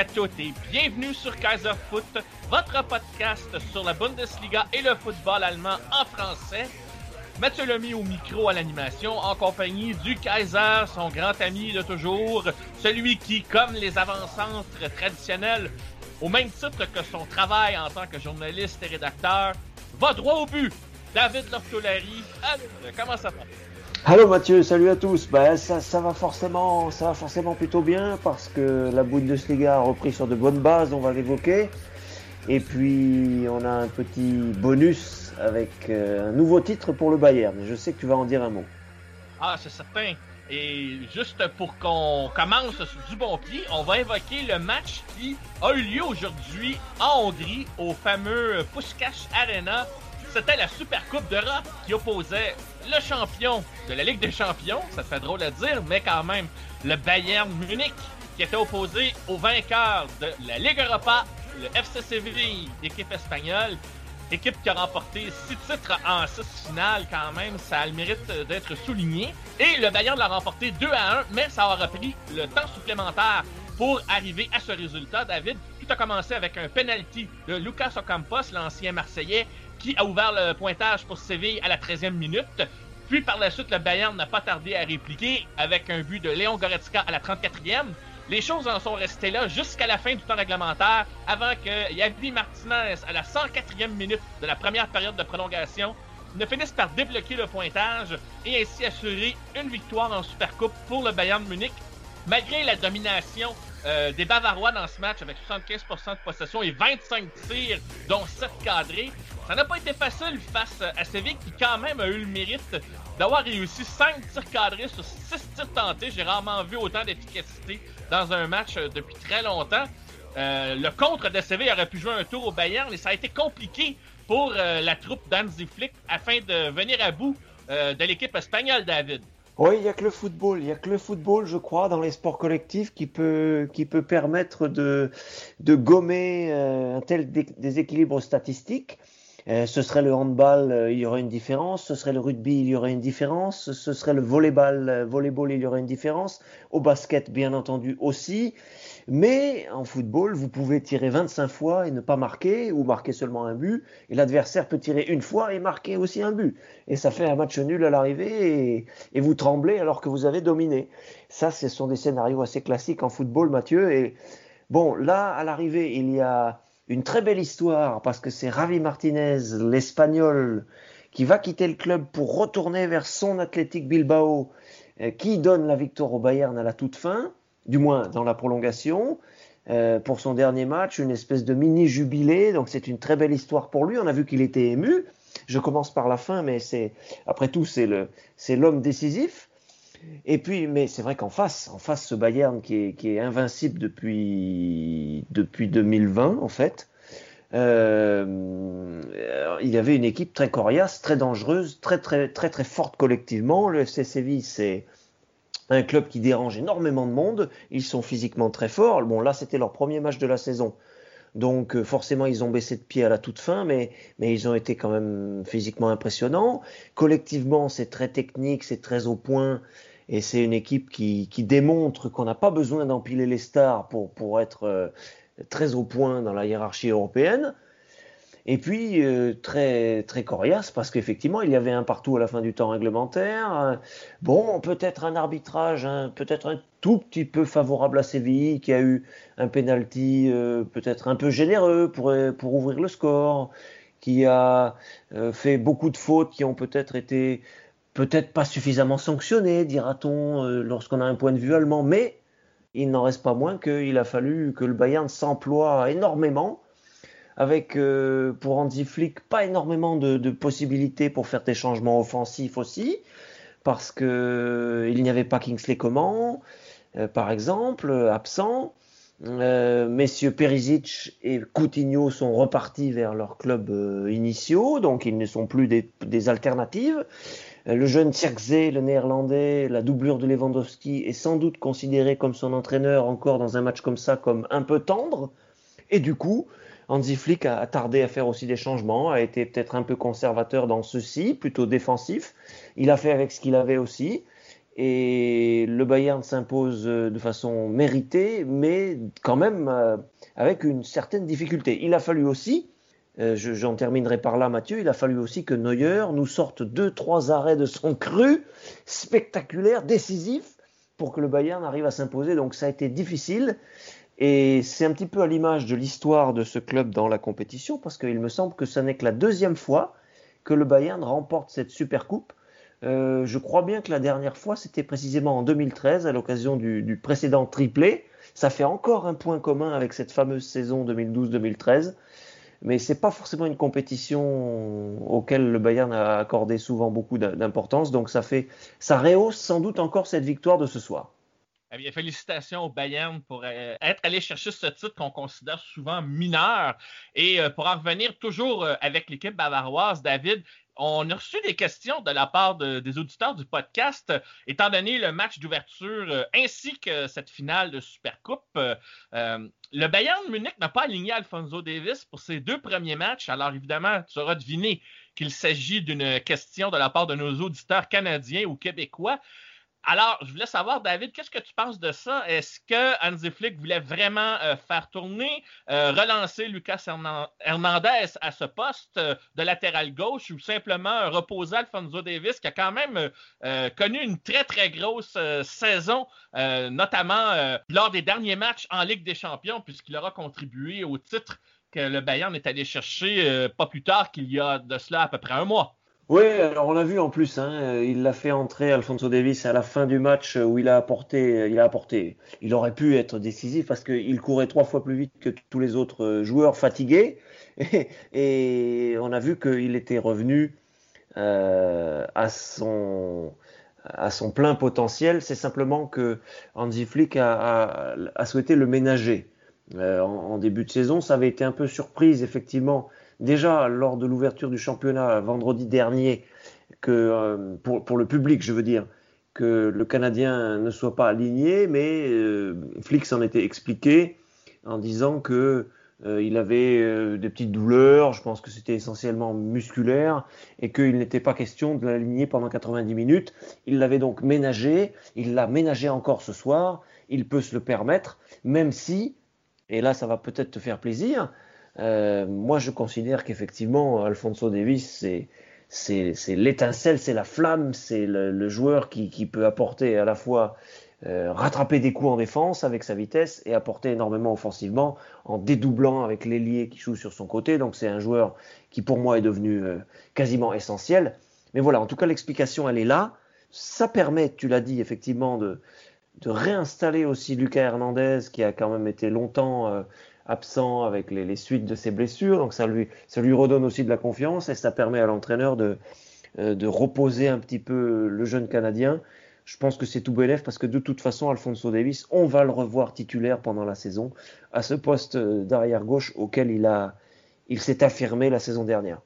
À et bienvenue sur Kaiser Foot, votre podcast sur la Bundesliga et le football allemand en français. Mathieu Lamy au micro à l'animation en compagnie du Kaiser, son grand ami de toujours, celui qui, comme les avant-centres traditionnels, au même titre que son travail en tant que journaliste et rédacteur, va droit au but. David Lortolari, comment ça va? Allô Mathieu, salut à tous. Bah, ça, va forcément, ça va forcément plutôt bien parce que la Bundesliga a repris sur de bonnes bases, on va l'évoquer. Et puis on a un petit bonus avec euh, un nouveau titre pour le Bayern. Je sais que tu vas en dire un mot. Ah, c'est certain. Et juste pour qu'on commence du bon pied, on va évoquer le match qui a eu lieu aujourd'hui en Hongrie au fameux Puskás Arena c'était la Super Coupe d'Europe qui opposait le champion de la Ligue des Champions, ça fait drôle à dire, mais quand même, le Bayern Munich, qui était opposé au vainqueur de la Ligue Europa, le FC Séville, espagnole, équipe qui a remporté six titres en six finales quand même, ça a le mérite d'être souligné. Et le Bayern l'a remporté 2 à 1, mais ça aura pris le temps supplémentaire pour arriver à ce résultat, David. Tout a commencé avec un penalty de Lucas Ocampos, l'ancien Marseillais, qui a ouvert le pointage pour Séville à la 13e minute. Puis par la suite, le Bayern n'a pas tardé à répliquer avec un but de Léon Goretzka à la 34e. Les choses en sont restées là jusqu'à la fin du temps réglementaire avant que Yavi Martinez, à la 104e minute de la première période de prolongation, ne finisse par débloquer le pointage et ainsi assurer une victoire en Supercoupe pour le Bayern Munich. Malgré la domination euh, des Bavarois dans ce match avec 75% de possession et 25 tirs, dont 7 cadrés. Ça n'a pas été facile face à Séville qui quand même a eu le mérite d'avoir réussi 5 tirs cadrés sur 6 tirs tentés. J'ai rarement vu autant d'efficacité dans un match euh, depuis très longtemps. Euh, le contre de Séville aurait pu jouer un tour au Bayern et ça a été compliqué pour la troupe d'Anzi Flick afin de venir à bout de l'équipe espagnole, David. Oui, il n'y a que le football. Il n'y a que le football, je crois, dans les sports collectifs qui peut, qui peut permettre de, de gommer euh, un tel déséquilibre statistique. Euh, ce serait le handball, euh, il y aurait une différence. Ce serait le rugby, il y aurait une différence. Ce serait le volleyball, volleyball, il y aurait une différence. Au basket, bien entendu, aussi. Mais en football, vous pouvez tirer 25 fois et ne pas marquer, ou marquer seulement un but, et l'adversaire peut tirer une fois et marquer aussi un but. Et ça fait un match nul à l'arrivée, et, vous tremblez alors que vous avez dominé. Ça, ce sont des scénarios assez classiques en football, Mathieu. Et bon, là, à l'arrivée, il y a une très belle histoire, parce que c'est Ravi Martinez, l'Espagnol, qui va quitter le club pour retourner vers son Athletic Bilbao, euh, qui donne la victoire au Bayern à la toute fin du moins dans la prolongation. Euh, pour son dernier match, une espèce de mini jubilé. Donc c'est une très belle histoire pour lui. On a vu qu'il était ému. Je commence par la fin, mais c'est après tout c'est l'homme décisif. Et puis, mais c'est vrai qu'en face, en face, ce Bayern qui qui est invincible depuis depuis 2020 en fait. Euh, il y avait une équipe très coriace, très dangereuse, très très très très forte collectivement. Le FC Séville, c'est un club qui dérange énormément de monde. Ils sont physiquement très forts. Bon, là, c'était leur premier match de la saison. Donc euh, forcément, ils ont baissé de pied à la toute fin, mais, mais ils ont été quand même physiquement impressionnants. Collectivement, c'est très technique, c'est très au point, et c'est une équipe qui, qui démontre qu'on n'a pas besoin d'empiler les stars pour, pour être euh, très au point dans la hiérarchie européenne. Et puis euh, très très coriace parce qu'effectivement il y avait un partout à la fin du temps réglementaire. bon, peut-être un arbitrage, peut-être un tout petit peu favorable à Séville qui a eu un penalty euh, peut-être un peu généreux pour pour ouvrir le score, qui a euh, fait beaucoup de fautes qui ont peut-être été peut-être pas suffisamment sanctionnées, dira-t-on, lorsqu'on a un point de vue allemand, mais il n'en reste pas moins qu'il a fallu que le Bayern s'emploie énormément avec euh, pour Hansi Flick pas énormément de, possibilités pour faire des changements offensifs aussi, parce que euh, il n'y avait pas Kingsley Coman, euh, par exemple, absent. messieurs Perisic et Coutinho sont repartis vers leurs clubs initiaux, donc ils ne sont plus des, alternatives. Le jeune Tjerkze, le néerlandais, la doublure de Lewandowski, est sans doute considéré comme son entraîneur encore dans un match comme ça comme un peu tendre. Et du coup, Hansi Flick a, tardé à faire aussi des changements, a été peut-être un peu conservateur dans ceci, plutôt défensif. Il a fait avec ce qu'il avait aussi. Et le Bayern s'impose de façon méritée, mais quand même euh, avec une certaine difficulté. Il a fallu aussi, euh, j'en terminerai par là Mathieu, il a fallu aussi que Neuer nous sorte deux, trois arrêts de son cru, spectaculaires, décisifs, pour que le Bayern arrive à s'imposer. Donc ça a été difficile. Et c'est un petit peu à l'image de l'histoire de ce club dans la compétition, parce qu'il me semble que ce n'est que la deuxième fois que le Bayern remporte cette Super Coupe. Euh, je crois bien que la dernière fois, c'était précisément en 2013, à l'occasion du, précédent triplé. Ça fait encore un point commun avec cette fameuse saison 2012-2013. Mais c'est pas forcément une compétition auquel le Bayern a accordé souvent beaucoup d'importance. Donc ça fait, ça rehausse sans doute encore cette victoire de ce soir. Eh bien, félicitations au Bayern pour euh, être allé chercher ce titre qu'on considère souvent mineur. Et euh, pour en revenir toujours euh, avec l'équipe bavaroise, David, on a reçu des questions de la part des auditeurs du podcast, étant donné le match d'ouverture ainsi que cette finale de Supercoupe. le Bayern Munich n'a pas aligné Alfonso Davis pour ses deux premiers matchs. Alors évidemment, tu auras deviné qu'il s'agit d'une question de la part de nos auditeurs canadiens ou québécois. Alors, je voulais savoir, David, qu'est-ce que tu penses de ça? Est-ce que Hansi Flick voulait vraiment euh, faire tourner, euh, relancer Lucas Hernandez à ce poste euh, de latéral gauche ou simplement reposer Alfonso Davis qui a quand même connu une très, très grosse saison, notamment lors des derniers matchs en Ligue des Champions, puisqu'il aura contribué au titre que le Bayern est allé chercher pas plus tard qu'il y a de cela à peu près un mois? Oui, alors on l'a vu en plus, hein, il l'a fait entrer Alfonso Davis à la fin du match où il a apporté, il a apporté, il aurait pu être décisif parce qu'il courait trois fois plus vite que tous les autres joueurs fatigués et, on a vu qu'il était revenu euh, à son à son plein potentiel. C'est simplement que Hansi Flick a, a, souhaité le ménager. Euh, en, début de saison, ça avait été un peu surprise effectivement déjà lors de l'ouverture du championnat vendredi dernier, que euh, pour, le public, je veux dire, que le Canadien ne soit pas aligné, mais euh, Flick s'en était expliqué en disant que euh, il avait des petites douleurs, je pense que c'était essentiellement musculaire, et qu'il n'était pas question de l'aligner pendant 90 minutes. Il l'avait donc ménagé, il l'a ménagé encore ce soir, il peut se le permettre, même si, et là ça va peut-être te faire plaisir, euh, moi, je considère qu'effectivement, Alfonso Davis, c'est l'étincelle, c'est la flamme, c'est le, joueur qui, peut apporter à la fois euh, rattraper des coups en défense avec sa vitesse et apporter énormément offensivement en dédoublant avec l'ailier qui joue sur son côté. Donc c'est un joueur qui pour moi est devenu euh, quasiment essentiel. Mais voilà, en tout cas l'explication elle est là. Ça permet, tu l'as dit effectivement, de, de réinstaller aussi Lucas Hernandez qui a quand même été longtemps absent avec les, suites de ses blessures. Donc ça lui, ça lui redonne aussi de la confiance et ça permet à l'entraîneur de, euh, de reposer un petit peu le jeune Canadien. Je pense que c'est tout bénéf parce que de toute façon, Alfonso Davis, on va le revoir titulaire pendant la saison à ce poste d'arrière gauche auquel il a, il s'est affirmé la saison dernière.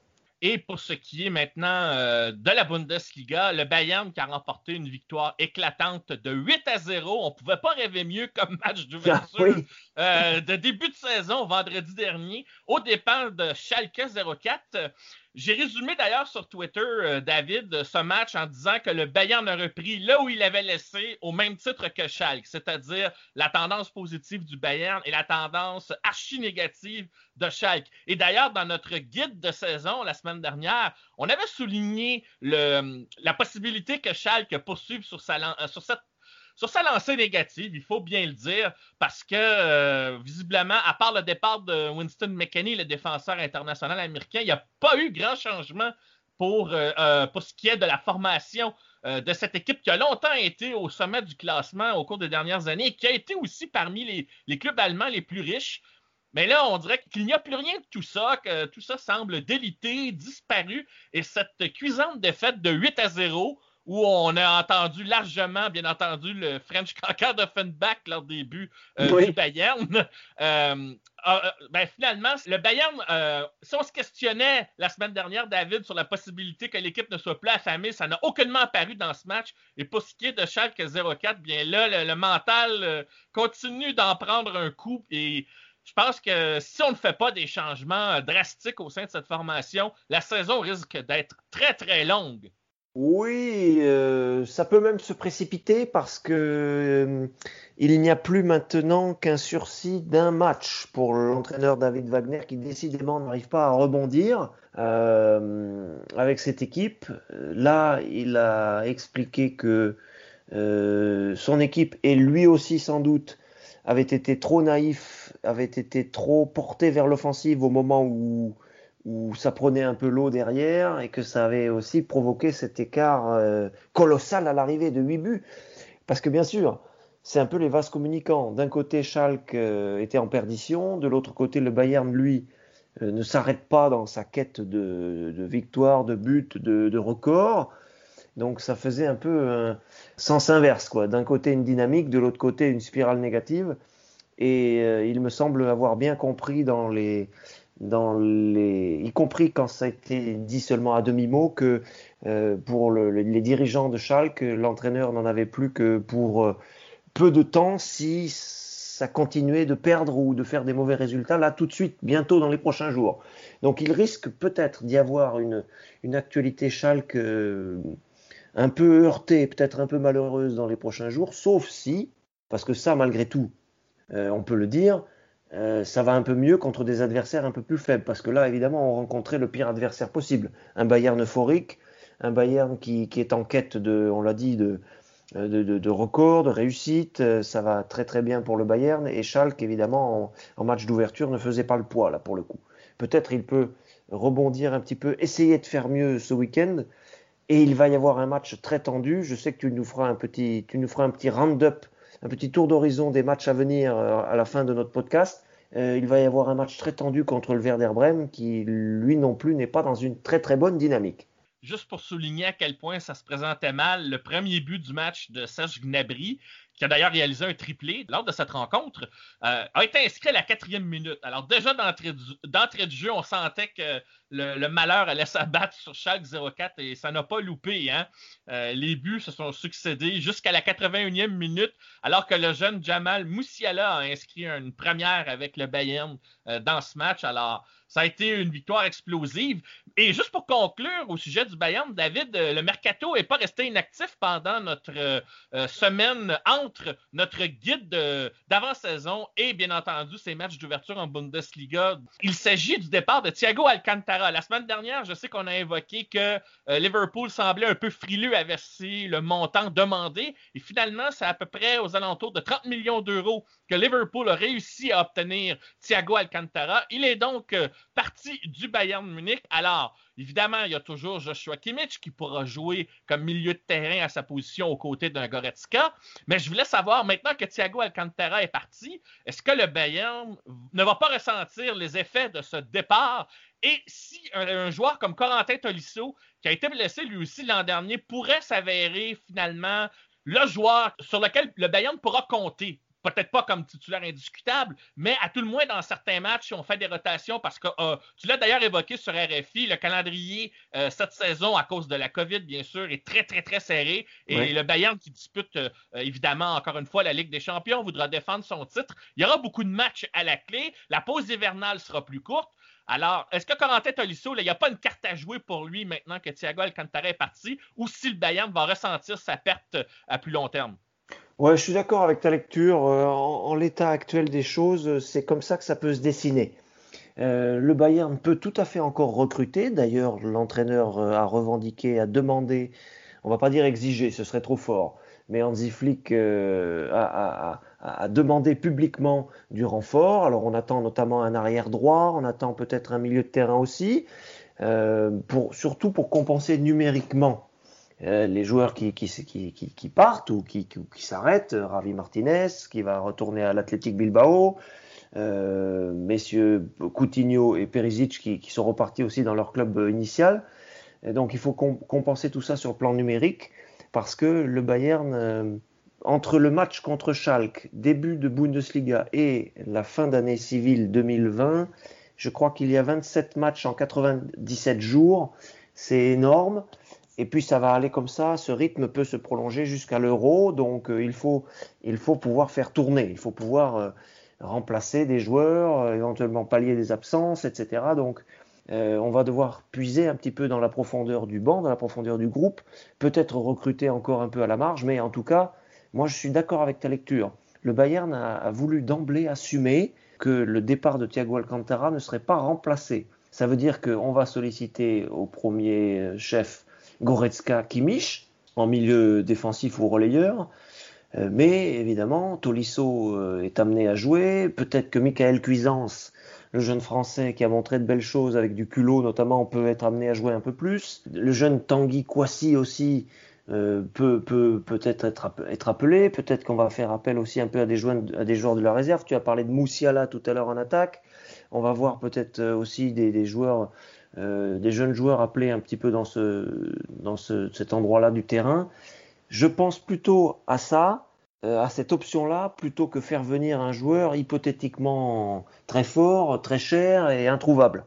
Et pour ce qui est maintenant euh, de la Bundesliga, le Bayern qui a remporté une victoire éclatante de 8 à 0. On ne pouvait pas rêver mieux comme match d'ouverture ah euh, de début de saison vendredi dernier, au départ de Schalke 04. J'ai résumé d'ailleurs sur Twitter, euh, David, ce match en disant que le Bayern a repris là où il avait laissé au même titre que Schalke, c'est-à-dire la tendance positive du Bayern et la tendance archi négative de Schalke. Et d'ailleurs, dans notre guide de saison la semaine dernière, on avait souligné la possibilité que Schalke poursuive sur, sa, sur cette sur sa lancée négative, il faut bien le dire, parce que euh, visiblement, à part le départ de Winston McKenney, le défenseur international américain, il n'y a pas eu grand changement pour, euh, euh, pour ce qui est de la formation de cette équipe qui a longtemps été au sommet du classement au cours des dernières années et qui a été aussi parmi les, les clubs allemands les plus riches. Mais là, on dirait qu'il n'y a plus rien de tout ça, que tout ça semble délité, disparu. Et cette cuisante défaite de 8 à 0, où on a entendu largement, bien entendu, le French Cancer d'Offenbach lors des buts euh, du Bayern. Euh, euh, ben, finalement, le Bayern, si on se questionnait la semaine dernière, David, sur la possibilité que l'équipe ne soit plus affamée, ça n'a aucunement apparu dans ce match. Et pour ce qui est de Schalke 04, bien là, le, mental continue d'en prendre un coup et je pense que si on ne fait pas des changements drastiques au sein de cette formation, la saison risque d'être très, très longue. Oui, euh, ça peut même se précipiter parce que euh, il n'y a plus maintenant qu'un sursis d'un match pour l'entraîneur David Wagner qui décidément n'arrive pas à rebondir euh, avec cette équipe. Là, il a expliqué que son équipe et lui aussi sans doute avait été trop naïf, avait été trop porté vers l'offensive au moment où où ça prenait un peu l'eau derrière et que ça avait aussi provoqué cet écart euh, colossal à l'arrivée de 8 buts. Parce que bien sûr, c'est un peu les vases communicants. D'un côté, Schalke euh, était en perdition, de l'autre côté, le Bayern, lui, euh, ne s'arrête pas dans sa quête de, de victoire, de but, de, de record. Donc ça faisait un peu un sens inverse, quoi. D'un côté une dynamique, de l'autre côté une spirale négative. Et il me semble avoir bien compris dans les, dans les, y compris quand ça a été dit seulement à demi-mot, que euh, pour le, les dirigeants de Schalke, l'entraîneur n'en avait plus que pour euh, peu de temps si ça continuait de perdre ou de faire des mauvais résultats là tout de suite, bientôt dans les prochains jours. Donc il risque peut-être d'y avoir une, une actualité Schalke euh, un peu heurtée, peut-être un peu malheureuse dans les prochains jours, sauf si, parce que ça malgré tout, on peut le dire, euh, ça va un peu mieux contre des adversaires un peu plus faibles. Parce que là, évidemment, on rencontrait le pire adversaire possible. Un Bayern euphorique, un Bayern qui, est en quête de, on l'a dit, de, de, de, records, de réussite. Euh, ça va très très bien pour le Bayern. Et Schalke, évidemment, en, match d'ouverture, ne faisait pas le poids, là, pour le coup. Peut-être il peut rebondir un petit peu, essayer de faire mieux ce week-end. Et il va y avoir un match très tendu. Je sais que tu nous feras un petit, tu nous feras un petit round-up un petit tour d'horizon des matchs à venir euh, à la fin de notre podcast. Euh, il va y avoir un match très tendu contre le Werder Bremen qui, lui non plus, n'est pas dans une très très bonne dynamique. Juste pour souligner à quel point ça se présentait mal, le premier but du match de Serge Gnabry, qui a d'ailleurs réalisé un triplé lors de cette rencontre, euh, a été inscrit à la quatrième minute. Alors déjà d'entrée de jeu, on sentait que le, malheur allait s'abattre sur chaque 04 et ça n'a pas loupé. Hein? Euh, les buts se sont succédés jusqu'à la 81e minute, alors que le jeune Jamal Moussiala a inscrit une première avec le Bayern euh, dans ce match. Alors, ça a été une victoire explosive. Et juste pour conclure au sujet du Bayern, David, le mercato n'est pas resté inactif pendant notre semaine entre notre guide d'avant-saison et bien entendu ces matchs d'ouverture en Bundesliga. Il s'agit du départ de Thiago Alcantara la semaine dernière, je sais qu'on a évoqué que euh, Liverpool semblait un peu frileux à verser le montant demandé. Et finalement, c'est à peu près aux alentours de 30 millions d'euros que Liverpool a réussi à obtenir Thiago Alcantara. Il est donc euh, parti du Bayern Munich. Alors, Évidemment, il y a toujours Joshua Kimmich qui pourra jouer comme milieu de terrain à sa position aux côtés d'un Goretzka. Mais je voulais savoir, maintenant que Thiago Alcantara est parti, est-ce que le Bayern ne va pas ressentir les effets de ce départ? Et si un, joueur comme Corentin Tolisso, qui a été blessé lui aussi l'an dernier, pourrait s'avérer finalement le joueur sur lequel le Bayern pourra compter? Peut-être pas comme titulaire indiscutable, mais à tout le moins dans certains matchs, si on fait des rotations, parce que euh, tu l'as d'ailleurs évoqué sur RFI, le calendrier euh, cette saison, à cause de la COVID, bien sûr, est très, très, très serré. Et le Bayern qui dispute, euh, évidemment, encore une fois, la Ligue des Champions, voudra défendre son titre. Il y aura beaucoup de matchs à la clé. La pause hivernale sera plus courte. Alors, est-ce que Corentin Tolisso, il n'y a pas une carte à jouer pour lui maintenant que Thiago Alcantara est parti, ou si le Bayern va ressentir sa perte à plus long terme? Ouais, je suis d'accord avec ta lecture. Euh, en, l'état actuel des choses, c'est comme ça que ça peut se dessiner. Euh, le Bayern peut tout à fait encore recruter. D'ailleurs, l'entraîneur euh, a revendiqué, a demandé, on va pas dire exiger, ce serait trop fort, mais Hansi Flick a, demandé publiquement du renfort. Alors, on attend notamment un arrière droit, on attend peut-être un milieu de terrain aussi, surtout pour compenser numériquement euh, les joueurs qui, partent ou qui, s'arrêtent, Ravi Martinez qui va retourner à l'Athletic Bilbao, euh, messieurs Coutinho et Perisic qui, sont repartis aussi dans leur club initial. donc il faut compenser tout ça sur le plan numérique parce que le Bayern, euh, entre le match contre Schalke, début de Bundesliga et la fin d'année civile 2020, je crois qu'il y a 27 matchs en 97 jours. C'est énorme. Et puis ça va aller comme ça, ce rythme peut se prolonger jusqu'à l'euro, donc euh, il, faut, il faut pouvoir faire tourner, il faut pouvoir euh, remplacer des joueurs, euh, éventuellement pallier des absences, etc. Donc on va devoir puiser un petit peu dans la profondeur du banc, dans la profondeur du groupe, peut-être recruter encore un peu à la marge, mais en tout cas, moi je suis d'accord avec ta lecture. Le Bayern a, a voulu d'emblée assumer que le départ de Thiago Alcantara ne serait pas remplacé. Ça veut dire qu'on va solliciter au premier chef Goretzka, Kimmich en milieu défensif ou relayeur. Euh, mais évidemment, Tolisso euh, est amené à jouer. Peut-être que Michael Cuisance, le jeune français qui a montré de belles choses avec du culot notamment, peut être amené à jouer un peu plus. Le jeune Tanguy Kouassi aussi euh, peut peut peut-être être, être appelé. Peut-être qu'on va faire appel aussi un peu à des, joueurs, de la réserve. Tu as parlé de Moussiala tout à l'heure en attaque. On va voir peut-être aussi des joueurs euh, des jeunes joueurs appelés un petit peu dans, ce, dans ce, cet endroit-là du terrain. Je pense plutôt à ça, euh, à cette option-là, plutôt que faire venir un joueur hypothétiquement très fort, très cher et introuvable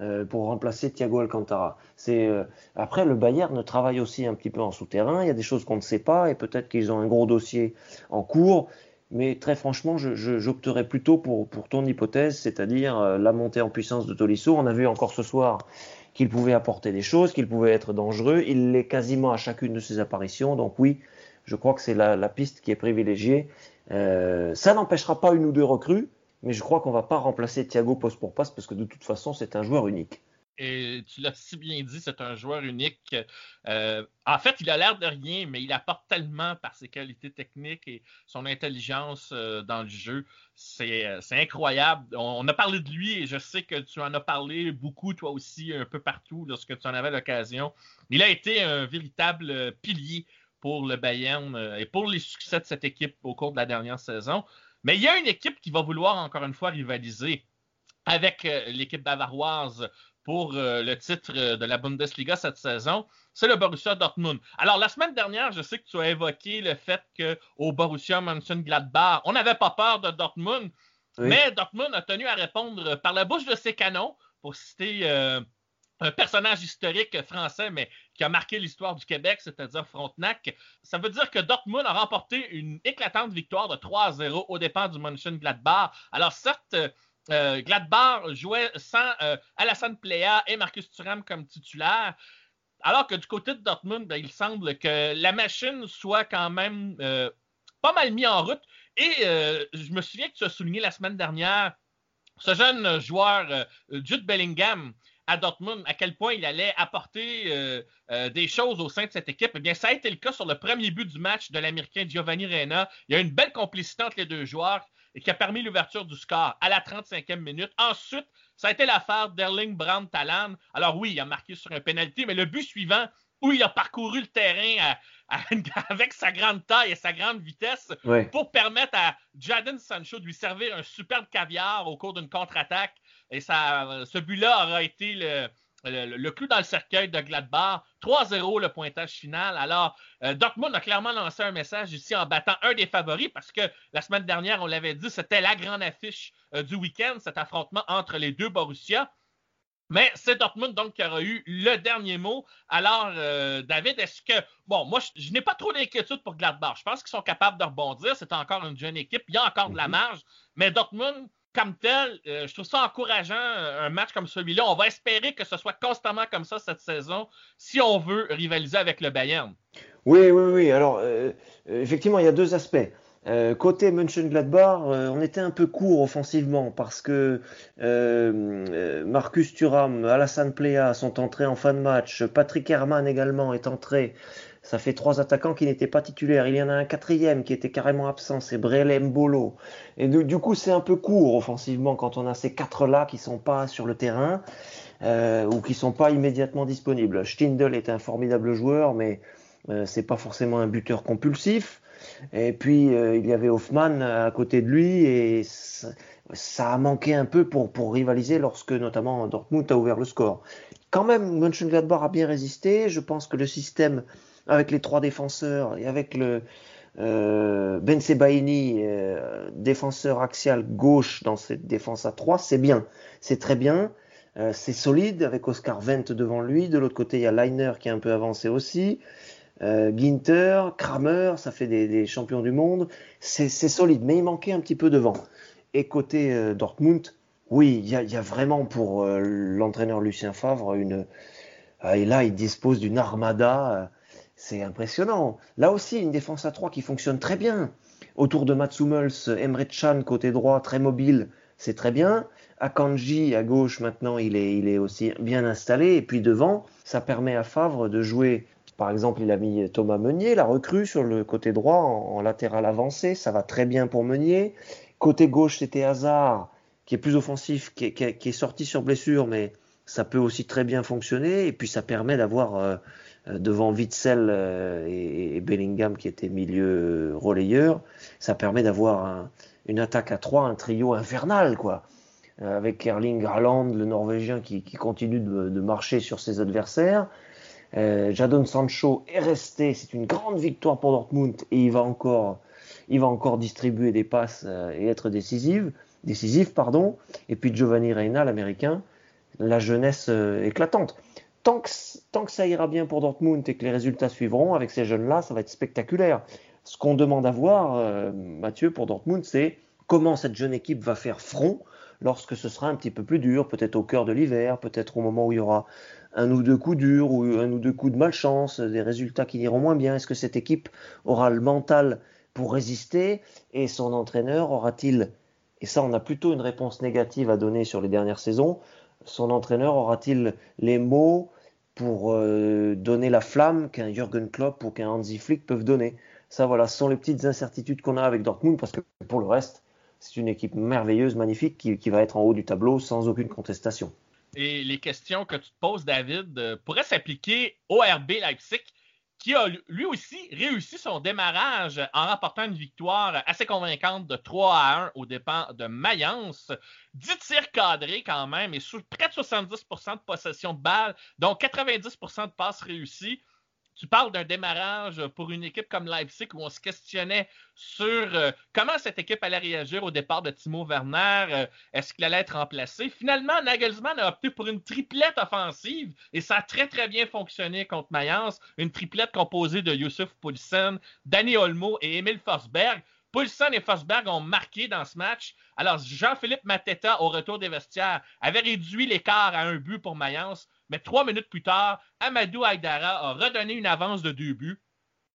euh, pour remplacer Thiago Alcantara. C'est après le Bayern travaille aussi un petit peu en souterrain. Il y a des choses qu'on ne sait pas et peut-être qu'ils ont un gros dossier en cours mais très franchement, j'opterais plutôt pour, ton hypothèse, c'est-à-dire euh, la montée en puissance de Tolisso. On a vu encore ce soir qu'il pouvait apporter des choses, qu'il pouvait être dangereux. Il l'est quasiment à chacune de ses apparitions. Donc oui, je crois que c'est la, la, piste qui est privilégiée. Euh, ça n'empêchera pas une ou deux recrues, mais je crois qu'on va pas remplacer Thiago poste pour passe parce que de toute façon, c'est un joueur unique. Et tu l'as si bien dit, c'est un joueur unique. Euh, en fait, il a l'air de rien, mais il apporte tellement par ses qualités techniques et son intelligence euh, dans le jeu. Euh, c'est incroyable. On, a parlé de lui et je sais que tu en as parlé beaucoup, toi aussi, un peu partout lorsque tu en avais l'occasion. Il a été un véritable pilier pour le Bayern et pour les succès de cette équipe au cours de la dernière saison. Mais il y a une équipe qui va vouloir encore une fois rivaliser avec l'équipe bavaroise pour euh, le titre euh, de la Bundesliga cette saison, c'est le Borussia Dortmund. Alors, la semaine dernière, je sais que tu as évoqué le fait qu'au Borussia Mönchengladbach, on n'avait pas peur de Dortmund, mais Dortmund a tenu à répondre par la bouche de ses canons, pour citer euh, un personnage historique français, mais qui a marqué l'histoire du Québec, c'est-à-dire Frontenac. Ça veut dire que Dortmund a remporté une éclatante victoire de 3-0 au départ du Mönchengladbach. Alors, certes, euh, Gladbach jouait sans euh, Alassane Plea et Marcus Thuram comme titulaire. Alors que du côté de Dortmund, ben, il semble que la machine soit quand même euh, pas mal mise en route. Et je me souviens que tu as souligné la semaine dernière ce jeune joueur, Jude Bellingham, à Dortmund, à quel point il allait apporter des choses au sein de cette équipe. Eh bien, ça a été le cas sur le premier but du match de l'Américain Giovanni Reina. Il y a une belle complicité entre les deux joueurs et qui a permis l'ouverture du score à la 35e minute. Ensuite, ça a été l'affaire d'Erling Brandt Talan. Alors oui, il a marqué sur un penalty, mais le but suivant, où il a parcouru le terrain avec sa grande taille et sa grande vitesse pour permettre à Jadon Sancho de lui servir un superbe caviar au cours d'une contre-attaque. Et ça, ce but-là aura été le, le, clou dans le cercueil de Gladbach. 3-0 le pointage final. Alors, euh, Dortmund a clairement lancé un message ici en battant un des favoris parce que la semaine dernière, on l'avait dit, c'était la grande affiche euh, du week-end, cet affrontement entre les deux Borussia. Mais c'est Dortmund donc qui aura eu le dernier mot. Alors, euh, David, est-ce que. Bon, moi, je, n'ai pas trop d'inquiétude pour Gladbach. Je pense qu'ils sont capables de rebondir. C'est encore une jeune équipe. Il y a encore de la mhm. marge. Mais Dortmund, comme tel, je trouve ça encourageant, un match comme celui-là. On va espérer que ce soit constamment comme ça cette saison si on veut rivaliser avec le Bayern. Oui, oui, oui. Alors, effectivement, il y a deux aspects. Euh, côté Mönchengladbach, euh, on était un peu court offensivement parce que euh, Marcus Thuram, Alassane Plea sont entrés en fin de match, Patrick Herman également est entré. Ça fait trois attaquants qui n'étaient pas titulaires. Il y en a un quatrième qui était carrément absent, c'est Brele Mbolo. Et du, coup, c'est un peu court offensivement quand on a ces quatre-là qui sont pas sur le terrain ou qui sont pas immédiatement disponibles. Stindl est un formidable joueur, mais c'est pas forcément un buteur compulsif. Et puis, euh, il y avait Hoffman à côté de lui et ça, a manqué un peu pour, pour rivaliser lorsque notamment Dortmund a ouvert le score. Quand même, Mönchengladbach a bien résisté. Je pense que le système avec les trois défenseurs et avec le euh, Ben Sebaini, euh, défenseur axial gauche dans cette défense à trois, c'est bien. C'est très bien. Euh, c'est solide avec Oscar Wendt devant lui. De l'autre côté, il y a Leiner qui est un peu avancé aussi. Euh, Ginter, Kramer, ça fait des, champions du monde. C'est solide, mais il manquait un petit peu de vent. Et côté Dortmund, oui, il y a, vraiment pour l'entraîneur Lucien Favre une. et là, il dispose d'une armada. C'est impressionnant. Là aussi, une défense à 3 qui fonctionne très bien. Autour de Mats Emre Can côté droit, très mobile, c'est très bien. Akanji à gauche, maintenant, il est, il est aussi bien installé. Et puis devant, ça permet à Favre de jouer par exemple, il a mis Thomas Meunier, la recrue, sur le côté droit en, latéral avancé. Ça va très bien pour Meunier. Côté gauche, c'était Hazard, qui est plus offensif, qui est, sorti sur blessure, mais ça peut aussi très bien fonctionner. Et puis, ça permet d'avoir euh, devant Witzel euh, et, Bellingham, qui était milieu relayeur, ça permet d'avoir une attaque à trois, un trio infernal, quoi avec Erling Haaland, le Norvégien, qui, continue de, marcher sur ses adversaires. Euh, Jadon Sancho est resté, c'est une grande victoire pour Dortmund et il va encore, il va encore distribuer des passes euh, et être décisif, décisif pardon. Et puis Giovanni Reina, l'américain, la jeunesse euh, éclatante. Tant que, ça ira bien pour Dortmund et que les résultats suivront avec ces jeunes-là, ça va être spectaculaire. Ce qu'on demande à voir, Mathieu, pour Dortmund, c'est comment cette jeune équipe va faire front lorsque ce sera un petit peu plus dur, peut-être au cœur de l'hiver, peut-être au moment où il y aura un ou deux coups durs ou un ou deux coups de malchance, des résultats qui iront moins bien Est-ce que cette équipe aura le mental pour résister et son entraîneur aura-t-il, et ça on a plutôt une réponse négative à donner sur les dernières saisons, son entraîneur aura-t-il les mots pour euh, donner la flamme qu'un Jürgen Klopp ou qu'un Hansi Flick peuvent donner. Ça voilà, ce sont les petites incertitudes qu'on a avec Dortmund parce que pour le reste, c'est une équipe merveilleuse, magnifique qui va être en haut du tableau sans aucune contestation. Et les questions que tu te poses, David, euh, pourraient s'appliquer au RB Leipzig, qui a lui aussi réussi son démarrage en remportant une victoire assez convaincante de 3 à 1 aux dépens de Mayence. 10 tirs cadrés quand même et près de 70% de possession de balle, donc 90% de passes réussies tu parles d'un démarrage pour une équipe comme Leipzig où on se questionnait sur euh, comment cette équipe allait réagir au départ de Timo Werner. Euh, est-ce qu'il allait être remplacé? Finalement, Nagelsmann a opté pour une triplette offensive et ça a très, très bien fonctionné contre Mayence. Une triplette composée de Youssef Poulsen, Danny Olmo et Emile Forsberg. Poulsen et Forsberg ont marqué dans ce match. Alors, Jean-Philippe Mateta, au retour des vestiaires, avait réduit l'écart à un but pour Mayence. Mais trois minutes plus tard, Amadou Aïdara a redonné une avance de deux buts.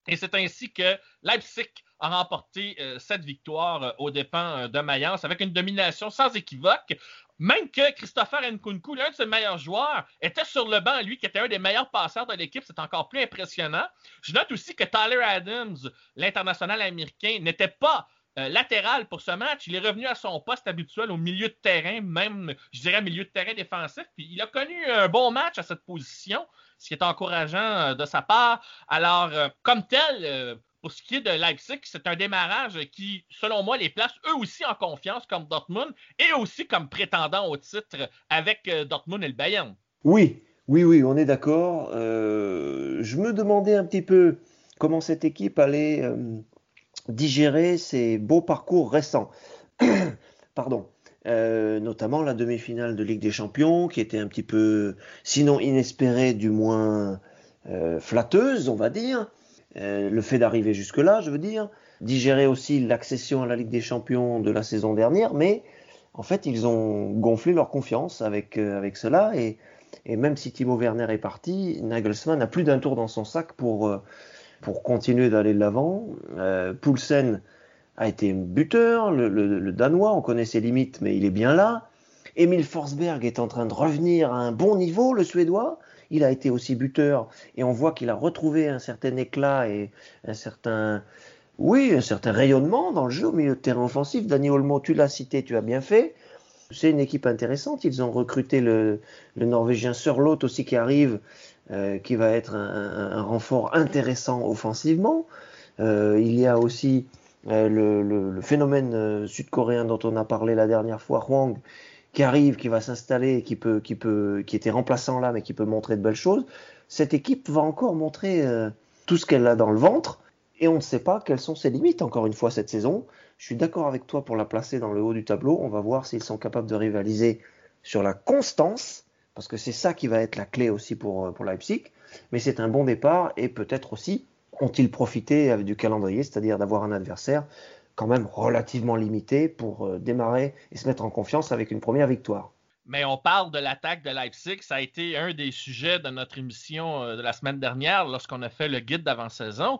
Et c'est ainsi que Leipzig a remporté euh, cette victoire euh, aux dépens euh, de Mayence avec une domination sans équivoque. Même que Christopher Nkunku, l'un de ses meilleurs joueurs, était sur le banc, lui, qui était un des meilleurs passeurs de l'équipe. C'est encore plus impressionnant. Je note aussi que Tyler Adams, l'international américain, n'était pas euh, latéral pour ce match. Il est revenu à son poste habituel au milieu de terrain, même, je dirais, milieu de terrain défensif. Puis il a connu un bon match à cette position, ce qui est encourageant euh, de sa part. Alors, euh, comme tel, pour ce qui est de Leipzig, c'est un démarrage qui, selon moi, les place eux aussi en confiance comme Dortmund et aussi comme prétendant au titre avec Dortmund et le Bayern. Oui, oui, oui, on est d'accord. je me demandais un petit peu comment cette équipe allait digérer ces beaux parcours récents. Pardon. Euh, notamment la demi-finale de Ligue des Champions, qui était un petit peu, sinon inespérée, du moins euh, flatteuse, on va dire. Euh, le fait d'arriver jusque-là, je veux dire. Digérer aussi l'accession à la Ligue des Champions de la saison dernière, mais en fait, ils ont gonflé leur confiance avec, avec cela. Et, et, même si Timo Werner est parti, Nagelsmann a plus d'un tour dans son sac pour, pour continuer d'aller de l'avant. Poulsen a été buteur, le, Danois, on connaît ses limites, mais il est bien là. Emile Forsberg est en train de revenir à un bon niveau, le Suédois. Il a été aussi buteur et on voit qu'il a retrouvé un certain éclat et un certain, oui, un certain rayonnement dans le jeu au milieu de terrain offensif. Dani Olmo, tu l'as cité, tu as bien fait. C'est une équipe intéressante. Ils ont recruté le, Norvégien Sörlot aussi qui arrive, euh, qui va être un, renfort intéressant offensivement. Euh, il y a aussi euh, le, phénomène sud-coréen dont on a parlé la dernière fois, Hwang, qui arrive, qui va s'installer, qui peut, qui peut, qui était remplaçant là, mais qui peut montrer de belles choses. Cette équipe va encore montrer tout ce qu'elle a dans le ventre, et on ne sait pas quelles sont ses limites encore une fois cette saison. Je suis d'accord avec toi pour la placer dans le haut du tableau. On va voir s'ils sont capables de rivaliser sur la constance, parce que c'est ça qui va être la clé aussi pour, pour Leipzig. Mais c'est un bon départ et peut-être aussi ont-ils profité du calendrier, c'est-à-dire d'avoir un adversaire quand même relativement limité pour euh, démarrer et se mettre en confiance avec une première victoire. Mais on parle de l'attaque de Leipzig. Ça a été un des sujets de notre émission euh, de la semaine dernière lorsqu'on a fait le guide d'avant-saison.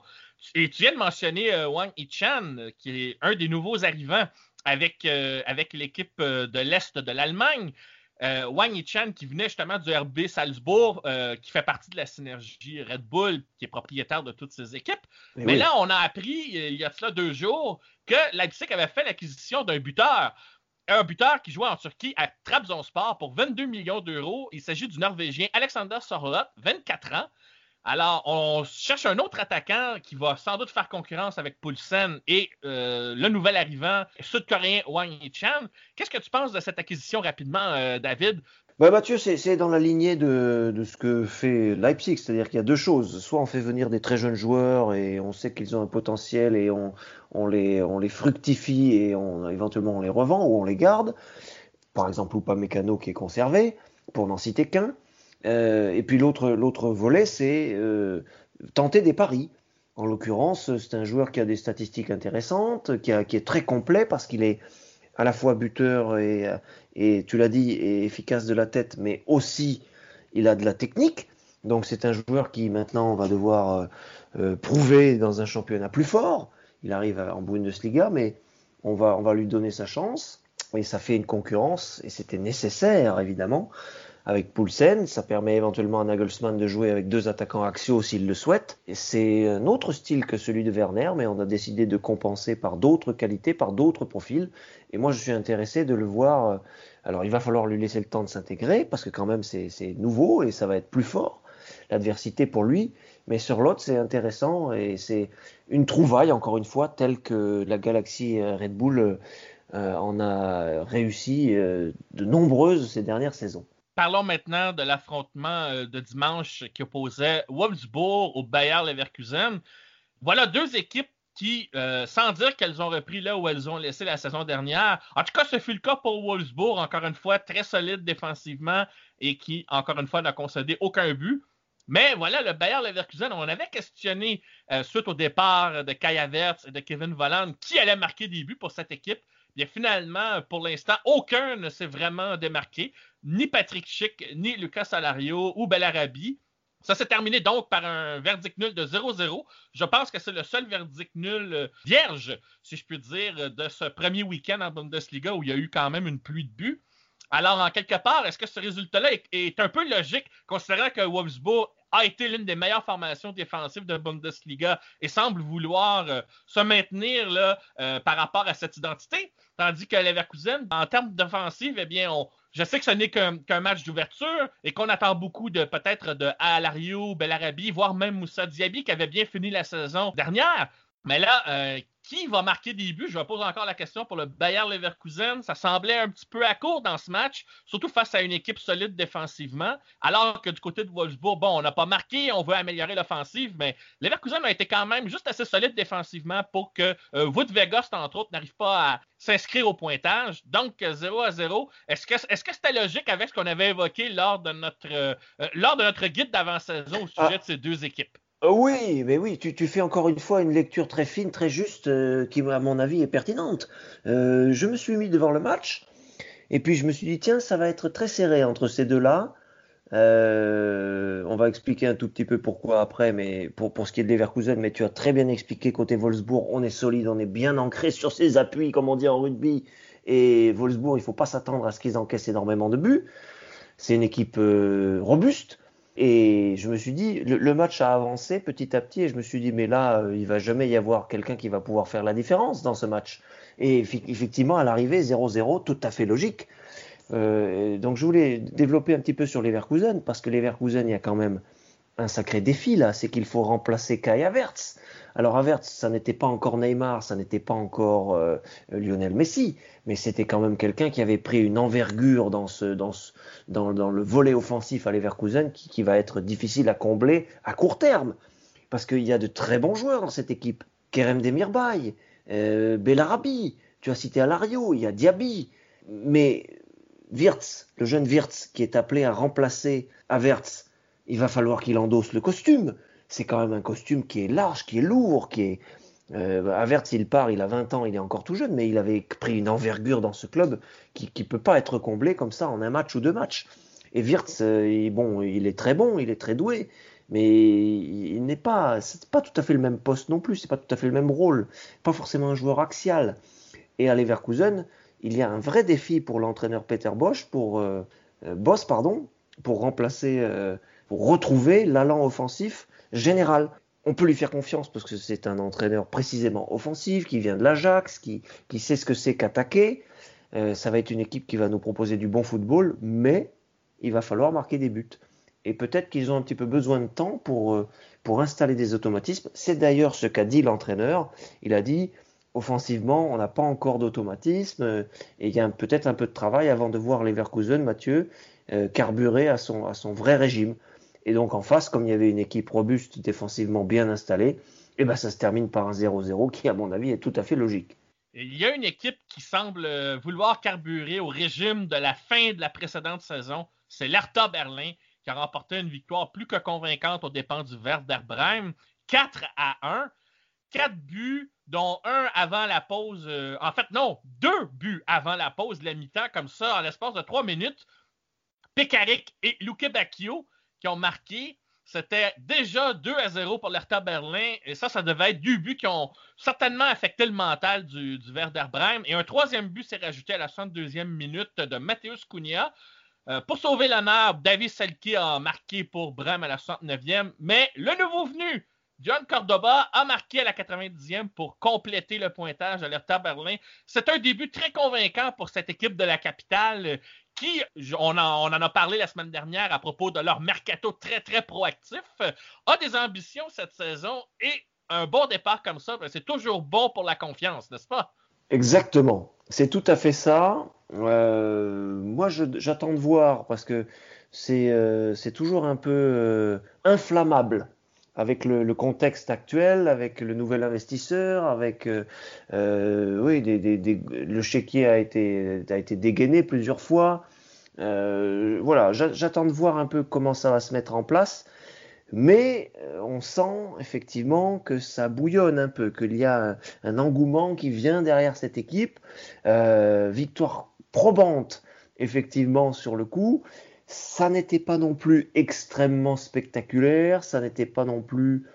Et tu viens de mentionner euh, Wang Yichan, qui est un des nouveaux arrivants avec, avec l'équipe de l'Est de l'Allemagne. Euh, Wang Yichan, qui venait justement du RB Salzbourg, euh, qui fait partie de la synergie Red Bull, qui est propriétaire de toutes ses équipes. Mais, là, on a appris, il y a cela deux jours, que Leipzig avait fait l'acquisition d'un buteur. Un buteur qui jouait en Turquie à Trabzonspor pour 22 millions d'euros. Il s'agit du Norvégien Alexander Sorlot, 24 ans. Alors, on cherche un autre attaquant qui va sans doute faire concurrence avec Poulsen et euh, le nouvel arrivant sud-coréen Wang Yichan. Qu'est-ce que tu penses de cette acquisition rapidement, euh, David? Ben Mathieu, c'est dans la lignée de, ce que fait Leipzig, c'est-à-dire qu'il y a deux choses. Soit on fait venir des très jeunes joueurs et on sait qu'ils ont un potentiel et on, les, on les fructifie et on, éventuellement on les revend ou on les garde. Par exemple, ou pas Mécano qui est conservé, pour n'en citer qu'un. Euh, et puis l'autre, l'autre volet, c'est euh, tenter des paris. En l'occurrence, c'est un joueur qui a des statistiques intéressantes, qui, est très complet parce qu'il est à la fois buteur et, tu l'as dit, et efficace de la tête, mais aussi il a de la technique. Donc c'est un joueur qui maintenant va devoir euh prouver dans un championnat plus fort. Il arrive en Bundesliga, mais on va, on va lui donner sa chance. Et ça fait une concurrence, et c'était nécessaire évidemment, avec Poulsen. Ça permet éventuellement à Nagelsmann de jouer avec deux attaquants axiaux s'il le souhaite. C'est un autre style que celui de Werner, mais on a décidé de compenser par d'autres qualités, par d'autres profils. Et moi, je suis intéressé de le voir. Euh, alors, il va falloir lui laisser le temps de s'intégrer parce que quand même, c'est nouveau et ça va être plus fort. L'adversité pour lui. Mais sur l'autre, c'est intéressant et c'est une trouvaille, encore une fois, telle que la galaxie euh, Red Bull euh, en a réussi de nombreuses ces dernières saisons. Parlons maintenant de l'affrontement euh, de dimanche qui opposait Wolfsburg au Bayer Leverkusen. Voilà deux équipes qui, euh, sans dire qu'elles ont repris là où elles ont laissé la saison dernière, en tout cas, ce fut le cas pour Wolfsburg, encore une fois, très solide défensivement et qui, encore une fois, n'a concédé aucun but. Mais voilà, le Bayer Leverkusen, on avait questionné euh, suite au départ de Kai Havertz et de Kevin Volland qui allait marquer des buts pour cette équipe. Bien, finalement, pour l'instant, aucun ne s'est vraiment démarqué ni Patrick Schick, ni Lucas Salario ou Bellarabi. Ça s'est terminé donc par un verdict nul de 0-0. Je pense que c'est le seul verdict nul euh, vierge, si je puis dire, de ce premier week-end en Bundesliga où il y a eu quand même une pluie de buts. Alors, en quelque part, est-ce que ce résultat-là est, un peu logique, considérant que Wolfsburg a été l'une des meilleures formations défensives de Bundesliga et semble vouloir euh, se maintenir euh, par rapport à cette identité, tandis que Leverkusen, en termes d'offensive, eh bien, je sais que ce n'est qu'un match d'ouverture et qu'on attend beaucoup de peut-être de Alario, Belarabi, voire même Moussa Diaby qui avait bien fini la saison dernière. Mais là, euh, qui va marquer des buts? Je vais poser encore la question pour le Bayer Leverkusen. Ça semblait un petit peu à court dans ce match, surtout face à une équipe solide défensivement. Alors que du côté de Wolfsburg, bon, on n'a pas marqué, on veut améliorer l'offensive, mais Leverkusen a été quand même juste assez solide défensivement pour que euh, Wood entre autres, n'arrive pas à s'inscrire au pointage. Donc, 0 à 0. Est-ce que est-ce que c'était logique avec ce qu'on avait évoqué lors de notre, euh, lors de notre guide d'avant-saison au sujet ah. de ces deux équipes? Euh, oui, mais oui, tu, fais encore une fois une lecture très fine, très juste, euh, qui, à mon avis, est pertinente. Euh, je me suis mis devant le match Et puis je me suis dit, tiens, ça va être très serré entre ces deux-là. On va expliquer un tout petit peu pourquoi après, mais pour, pour ce qui est de Leverkusen, mais tu as très bien expliqué côté Wolfsburg, on est solide, on est bien ancré sur ses appuis, comme on dit en rugby. Et Wolfsburg, il faut pas s'attendre à ce qu'ils encaissent énormément de buts. C'est une équipe robuste. Et je me suis dit, le, match a avancé petit à petit, et je me suis dit, mais là, euh, il va jamais y avoir quelqu'un qui va pouvoir faire la différence dans ce match. Et effectivement, à l'arrivée, 0-0, tout à fait logique. Euh, donc je voulais développer un petit peu sur Leverkusen, parce que Leverkusen, il y a quand même un sacré défi là, c'est qu'il faut remplacer Kai Havertz. Alors Havertz, ça n'était pas encore Neymar, ça n'était pas encore euh, Lionel Messi, mais c'était quand même quelqu'un qui avait pris une envergure dans, ce, dans, le volet offensif à Leverkusen qui, qui, va être difficile à combler à court terme. Parce qu'il y a de très bons joueurs dans cette équipe. Kerem Demirbay, euh, tu as cité Alario, il y a Diaby. Mais Wirtz, le jeune Wirtz qui est appelé à remplacer Havertz, il va falloir qu'il endosse le costume. C'est quand même un costume qui est large, qui est lourd, qui est. Euh, Havertz, il part, il a 20 ans, il est encore tout jeune, mais il avait pris une envergure dans ce club qui ne peut pas être comblé comme ça en un match ou deux matchs. Et Wirtz, euh, bon, il est très bon, il est très doué, mais il n'est pas, c'est pas tout à fait le même poste non plus, c'est pas tout à fait le même rôle, pas forcément un joueur axial. Et à Leverkusen, il y a un vrai défi pour l'entraîneur Peter Bosch, pour euh, euh pardon, pour remplacer, euh, retrouver l'allant offensif général. On peut lui faire confiance parce que c'est un entraîneur précisément offensif, qui vient de l'Ajax, qui, qui, sait ce que c'est qu'attaquer. Euh, ça va être une équipe qui va nous proposer du bon football, mais il va falloir marquer des buts. Et peut-être qu'ils ont un petit peu besoin de temps pour, euh, pour installer des automatismes. C'est d'ailleurs ce qu'a dit l'entraîneur. Il a dit, offensivement, on n'a pas encore d'automatisme euh, et il y a peut-être un peu de travail avant de voir Leverkusen, Mathieu, carburer à son, à son vrai régime. Et donc en face, comme il y avait une équipe robuste, défensivement bien installée, eh ben ça se termine par un 0-0 qui, à mon avis, est tout à fait logique. Il y a une équipe qui semble vouloir carburer au régime de la fin de la précédente saison. C'est l'Hertha Berlin qui a remporté une victoire plus que convaincante aux dépens du Werder Bremen, 4 à 1. Quatre buts, dont un avant la pause. Euh, en fait, non, deux buts avant la pause de la mi-temps, comme ça, en l'espace de trois minutes. Pekarik et Luke Bacchio qui ont marqué. C'était déjà 2 à 0 pour l'Hertha Berlin. Et ça, ça devait être deux buts qui ont certainement affecté le mental du, du Werder Bremen. Et un troisième but s'est rajouté à la 62e minute de Matthäus Cunha. Euh, pour sauver l'honneur, David Selke a marqué pour Bram à la 69e, mais le nouveau venu, John Cordoba, a marqué à la 90e pour compléter le pointage à l'Hertha Berlin. C'est un début très convaincant pour cette équipe de la capitale qui, on en, a parlé la semaine dernière à propos de leur mercato très, très proactif, euh, a des ambitions cette saison et un bon départ comme ça, ben, c'est toujours bon pour la confiance, n'est-ce pas? Exactement. C'est tout à fait ça. Euh, moi, j'attends de voir parce que c'est euh, toujours un peu inflammable avec le, contexte actuel, avec le nouvel investisseur, avec oui, le chéquier a été, a été dégainé plusieurs fois. Voilà, j'attends de voir un peu comment ça va se mettre en place. Mais euh, on sent effectivement que ça bouillonne un peu, qu'il y a un, engouement qui vient derrière cette équipe. Euh, victoire probante, effectivement, sur le coup. Ça n'était pas non plus extrêmement spectaculaire, ça n'était pas non plus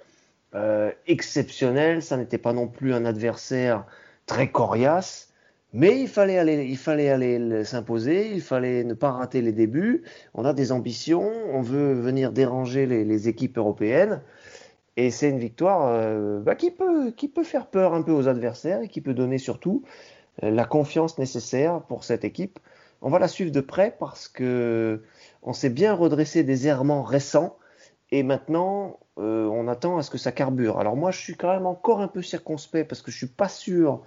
euh, exceptionnel, ça n'était pas non plus un adversaire très coriace. Mais il fallait aller, il fallait aller s'imposer, il fallait ne pas rater les débuts. On a des ambitions, on veut venir déranger les, équipes européennes. Et c'est une victoire euh, bah, qui, peut, qui peut faire peur un peu aux adversaires et qui peut donner surtout euh, la confiance nécessaire pour cette équipe. On va la suivre de près parce que on s'est bien redressé des errements récents et maintenant euh, on attend à ce que ça carbure. Alors moi je suis quand même encore un peu circonspect parce que je suis pas sûr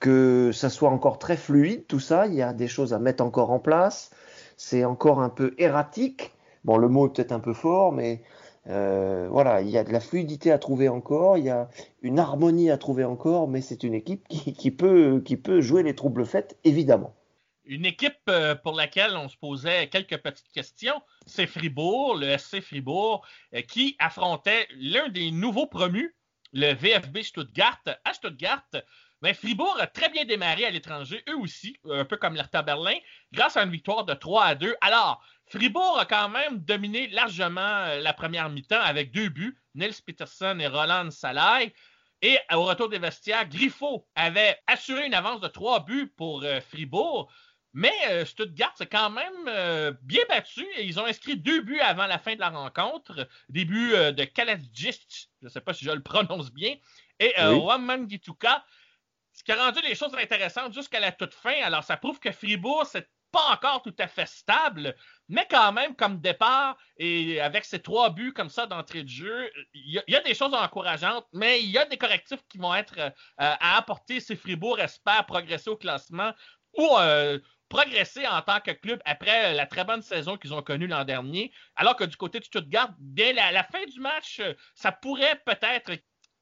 que ça soit encore très fluide, tout ça. Il y a des choses à mettre encore en place. C'est encore un peu erratique. Bon, le mot est peut-être un peu fort, mais euh, voilà, il y a de la fluidité à trouver encore, il y a une harmonie à trouver encore, mais c'est une équipe qui, peut, qui peut jouer les troubles faits, évidemment. Une équipe euh, pour laquelle on se posait quelques petites questions, c'est Fribourg, le SC Fribourg, euh, qui affrontait l'un des nouveaux promus, le VFB Stuttgart, à Stuttgart. Mais Fribourg a très bien démarré à l'étranger, eux aussi, un peu comme l'Hertha Berlin, grâce à une victoire de 3 à 2. Alors, Fribourg a quand même dominé largement euh, la première mi-temps avec deux buts, Nils Peterson et Roland Salai. Et au retour des vestiaires, Griffo avait assuré une avance de trois buts pour euh, Fribourg. Mais euh, Stuttgart s'est quand même bien battu et ils ont inscrit deux buts avant la fin de la rencontre. Des buts de Kalajdzic, je ne sais pas si je le prononce bien, et Waman Gituka ce qui a rendu les choses intéressantes jusqu'à la toute fin. Alors, ça prouve que Fribourg, c'est pas encore tout à fait stable, mais quand même, comme départ, et avec ces trois buts comme ça d'entrée de jeu, il y, a des choses encourageantes, mais il y a des correctifs qui vont être euh, à apporter si Fribourg espère progresser au classement ou euh, progresser en tant que club après la très bonne saison qu'ils ont connue l'an dernier. Alors que du côté de Stuttgart, bien la, la fin du match, ça pourrait peut-être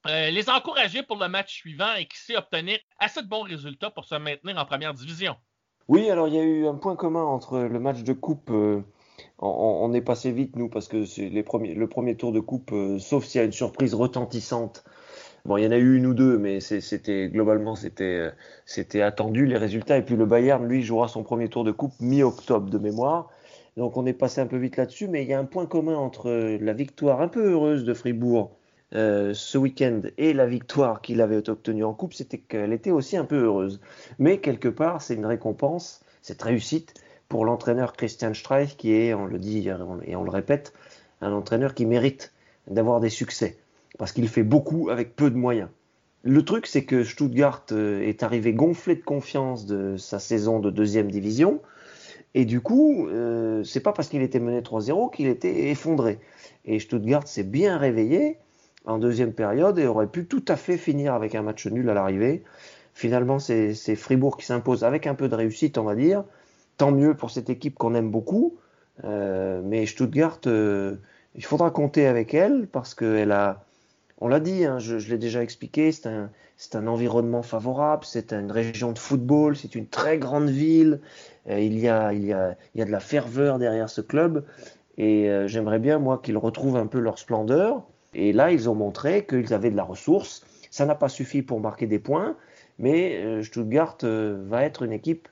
euh, les encourager pour le match suivant et qui sait obtenir assez de bons résultats pour se maintenir en première division. Oui, alors il y a eu un point commun entre le match de coupe. Euh, on, est passé vite, nous, parce que c'est les premiers, le premier tour de coupe, euh, sauf s'il y a une surprise retentissante. Bon, il y en a eu une ou deux, mais c'était globalement c'était c'était attendu les résultats. Et puis le Bayern, lui, jouera son premier tour de coupe mi-octobre de mémoire. Donc on est passé un peu vite là-dessus, mais il y a un point commun entre la victoire un peu heureuse de Fribourg euh, ce week-end et la victoire qu'il avait obtenue en coupe, c'était qu'elle était aussi un peu heureuse. Mais quelque part, c'est une récompense, cette réussite pour l'entraîneur Christian Streich, qui est, on le dit et on le répète, un entraîneur qui mérite d'avoir des succès, parce qu'il fait beaucoup avec peu de moyens. Le truc, c'est que Stuttgart euh, est arrivé gonflé de confiance de sa saison de deuxième division, et du coup, euh, c'est pas parce qu'il était mené 3-0 qu'il était effondré. Et Stuttgart s'est bien réveillé, en deuxième période et aurait pu tout à fait finir avec un match nul à l'arrivée. Finalement, c'est Fribourg qui s'impose avec un peu de réussite, on va dire. Tant mieux pour cette équipe qu'on aime beaucoup. Euh, mais Stuttgart, euh, il faudra compter avec elle parce qu'elle a, on l'a dit, hein, je, l'ai déjà expliqué, c'est un, environnement favorable, c'est une région de football, c'est une très grande ville. Euh, il y a de la ferveur derrière ce club. Et j'aimerais bien, moi, qu'ils retrouvent un peu leur splendeur. Et là, ils ont montré qu'ils avaient de la ressource. Ça n'a pas suffi pour marquer des points, mais euh, Stuttgart euh, va être une équipe,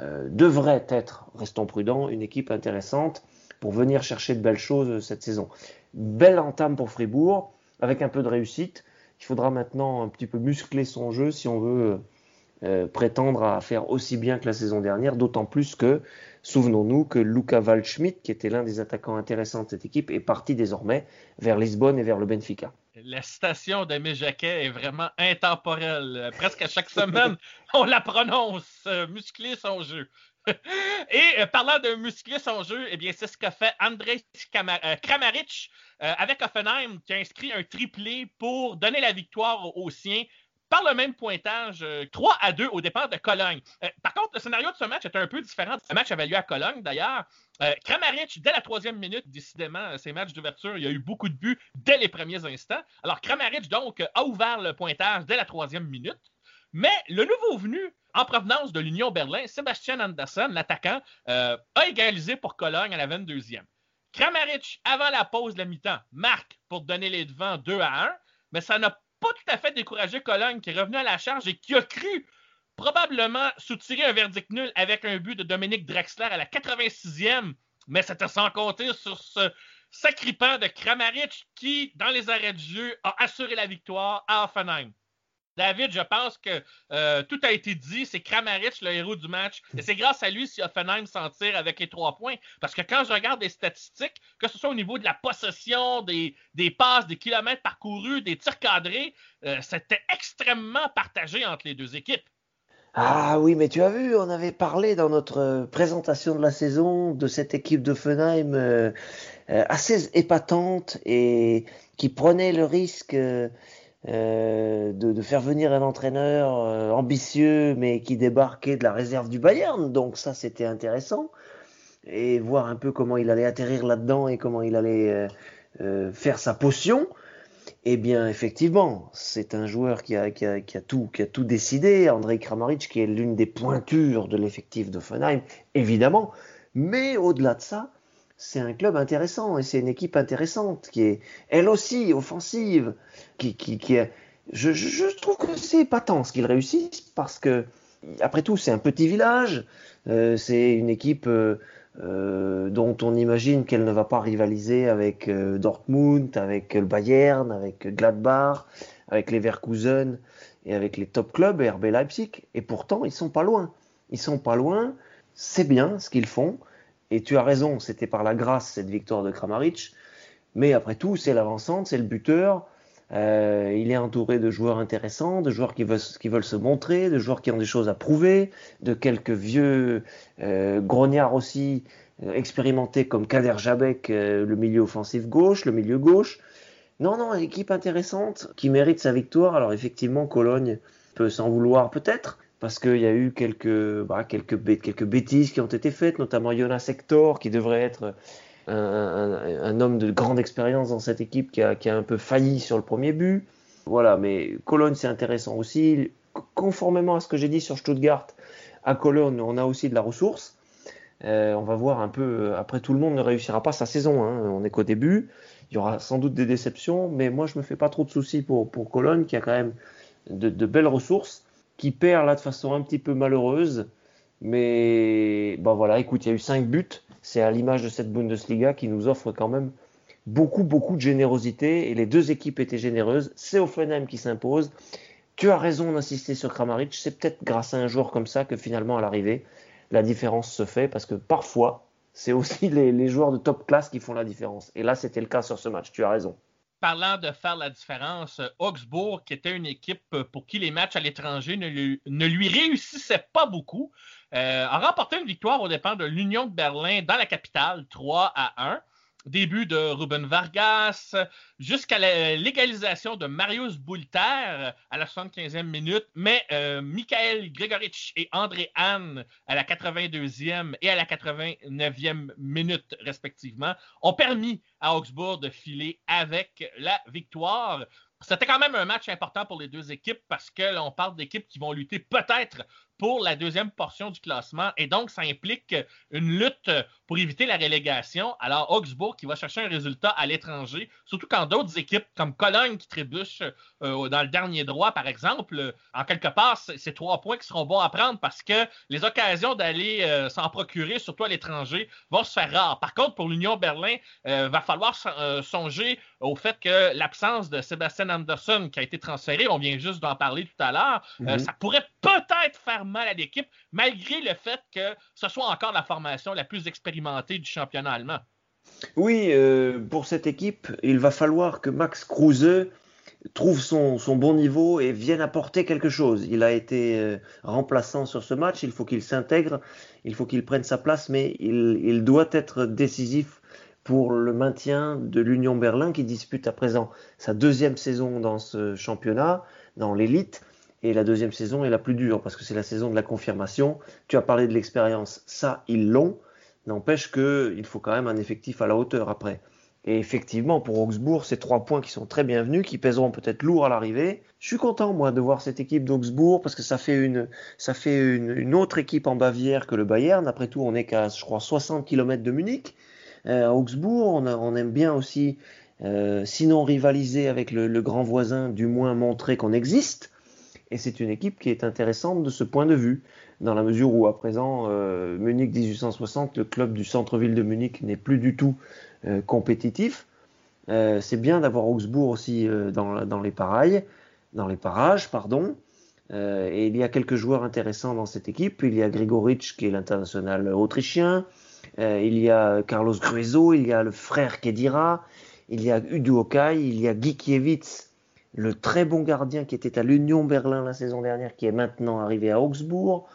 euh, devrait être, restons prudents, une équipe intéressante pour venir chercher de belles choses cette saison. Belle entame pour Fribourg, avec un peu de réussite. Il faudra maintenant un petit peu muscler son jeu si on veut prétendre à faire aussi bien que la saison dernière, d'autant plus que Souvenons-nous que Luca Waldschmidt, qui était l'un des attaquants intéressants de cette équipe, est parti désormais vers Lisbonne et vers le Benfica. La citation d'Aimé Jacquet est vraiment intemporelle. Presque à chaque semaine, on la prononce. Euh, muscler son jeu. Et euh, parlant de muscler son jeu, eh bien, c'est ce qu'a fait André euh, Kramaric avec Offenheim, qui a inscrit un triplé pour donner la victoire aux siens par le même pointage, 3 euh, à 2 au départ de Cologne. Euh, par contre, le scénario de ce match était un peu différent. Ce match avait lieu à Cologne, d'ailleurs. Euh, Kramaric, dès la troisième minute, décidément, ces matchs d'ouverture, il y a eu beaucoup de buts dès les premiers instants. Alors, Kramaric, donc, a ouvert le pointage dès la troisième minute. Mais le nouveau venu, en provenance de l'Union Berlin, Sébastien Anderson, l'attaquant, a égalisé pour Cologne à la 22e. Kramaric, avant la pause de la mi-temps, marque pour donner les devants 2 à 1, mais ça n'a pas tout à fait découragé Cologne, qui est revenu à la charge et qui a cru probablement soutirer un verdict nul avec un but de Dominique Drexler à la 86e, mais c'était sans compter sur ce sacripant de Kramaric qui, dans les arrêts de jeu, a assuré la victoire à Offenheim. David, je pense que euh, tout a été dit. C'est Kramaric, le héros du match. Et c'est grâce à lui si Offenheim s'en tire avec les trois points. Parce que quand je regarde les statistiques, que ce soit au niveau de la possession, des, passes, des kilomètres parcourus, des tirs cadrés, euh, c'était extrêmement partagé entre les deux équipes. Ah oui, mais tu as vu, on avait parlé dans notre présentation de la saison de cette équipe d'Offenheim euh, assez épatante et qui prenait le risque euh, de, faire venir un entraîneur euh, ambitieux mais qui débarquait de la réserve du Bayern. Donc ça, c'était intéressant. Et voir un peu comment il allait atterrir là-dedans et comment il allait euh, faire sa potion. Eh bien, effectivement, c'est un joueur qui a, qui, a, tout, qui a tout décidé. André Kramaric, qui est l'une des pointures de l'effectif de Fenheim, évidemment. Mais au-delà de ça, c'est un club intéressant et c'est une équipe intéressante qui est elle aussi offensive, qui, qui, qui, je, trouve que c'est pas tant ce qu'ils réussissent parce que, après tout, c'est un petit village, euh, c'est une équipe euh, euh, dont on imagine qu'elle ne va pas rivaliser avec Dortmund, avec le Bayern, avec Gladbach, avec les Leverkusen et avec les top clubs RB Leipzig. Et pourtant, ils sont pas loin. Ils sont pas loin. C'est bien ce qu'ils font. Et tu as raison, c'était par la grâce cette victoire de Kramaric. Mais après tout, c'est l'avancante, c'est le buteur. Euh, il est entouré de joueurs intéressants, de joueurs qui veulent, se montrer, de joueurs qui ont des choses à prouver, de quelques vieux euh, grognards aussi euh, expérimentés comme Kader Jabek, le milieu offensif gauche, le milieu gauche. Non, non, équipe intéressante qui mérite sa victoire. Alors effectivement, Cologne peut s'en vouloir peut-être, parce qu'il y a eu quelques, bah, quelques, quelques bêtises qui ont été faites, notamment Jonas Hector, qui devrait être un, homme de grande expérience dans cette équipe qui a, un peu failli sur le premier but. Voilà, mais Cologne, c'est intéressant aussi. Conformément à ce que j'ai dit sur Stuttgart, à Cologne, on a aussi de la ressource. Euh, on va voir un peu. Après, tout le monde ne réussira pas sa saison. Hein. On est qu'au début. Il y aura sans doute des déceptions, mais moi, je me fais pas trop de soucis pour, pour Cologne, qui a quand même de, belles ressources, qui perd là de façon un petit peu malheureuse. Mais bon, voilà, écoute, il y a eu 5 buts c'est à l'image de cette Bundesliga qui nous offre quand même beaucoup, beaucoup de générosité. Et les deux équipes étaient généreuses. C'est Offenheim qui s'impose. Tu as raison d'insister sur Kramaric. C'est peut-être grâce à un joueur comme ça que finalement, à l'arrivée, la différence se fait. Parce que parfois, c'est aussi les, joueurs de top classe qui font la différence. Et là, c'était le cas sur ce match. Tu as raison parlant de faire la différence, Augsbourg, qui était une équipe pour qui les matchs à l'étranger ne, lui réussissaient pas beaucoup, euh, a remporté une victoire au dépens de l'Union de Berlin dans la capitale, 3 à 1. Début de Ruben Vargas, jusqu'à l'égalisation de Marius Boulter à la 75e minute, mais euh, Michael Gregoric et André Hahn à la 82e et à la 89e minute respectivement ont permis à Augsbourg de filer avec la victoire. C'était quand même un match important pour les deux équipes parce que l'on parle d'équipes qui vont lutter peut-être pour la deuxième portion du classement. Et donc, ça implique une lutte pour éviter la relégation. Alors, Augsbourg qui va chercher un résultat à l'étranger, surtout quand d'autres équipes comme Cologne qui trébuchent euh, dans le dernier droit, par exemple, en quelque part, c'est trois points qui seront bons à prendre parce que les occasions d'aller euh, s'en procurer, surtout à l'étranger, vont se faire rares. Par contre, pour l'Union Berlin, il euh, va falloir songer au fait que l'absence de Sébastien Anderson qui a été transféré, on vient juste d'en parler tout à l'heure, mm-hmm. ça pourrait peut-être faire mal à l'équipe, malgré le fait que ce soit encore la formation la plus expérimentée du championnat allemand. Oui, euh, pour cette équipe, il va falloir que Max Kruse trouve son, bon niveau et vienne apporter quelque chose. Il a été euh, remplaçant sur ce match, il faut qu'il s'intègre, il faut qu'il prenne sa place, mais il, il, doit être décisif pour le maintien de l'Union Berlin qui dispute à présent sa deuxième saison dans ce championnat, dans l'élite. Et la deuxième saison est la plus dure parce que c'est la saison de la confirmation. Tu as parlé de l'expérience, ça, ils l'ont. N'empêche qu'il faut quand même un effectif à la hauteur après. Et effectivement, pour Augsbourg, c'est trois points qui sont très bienvenus, qui pèseront peut-être lourd à l'arrivée. Je suis content, moi, de voir cette équipe d'Augsbourg, parce que ça fait une, autre équipe en Bavière que le Bayern. Après tout, on est qu'à, je crois, 60 km de Munich. Euh, à Augsbourg, on, aime bien aussi, euh, sinon rivaliser avec le, grand voisin, du moins montrer qu'on existe. Et c'est une équipe qui est intéressante de ce point de vue, dans la mesure où à présent, euh, Munich 1860, le club du centre-ville de Munich, n'est plus du tout euh, compétitif. Euh, c'est bien d'avoir Augsbourg aussi dans, les parages, et il y a quelques joueurs intéressants dans cette équipe. Il y a Grigoric qui est l'international autrichien. il y a Carlos Gruezo, il y a le frère Kedira, il y a Udo Okai, il y a Gikiewicz le très bon gardien qui était à l'Union Berlin la saison dernière, qui est maintenant arrivé à Augsbourg.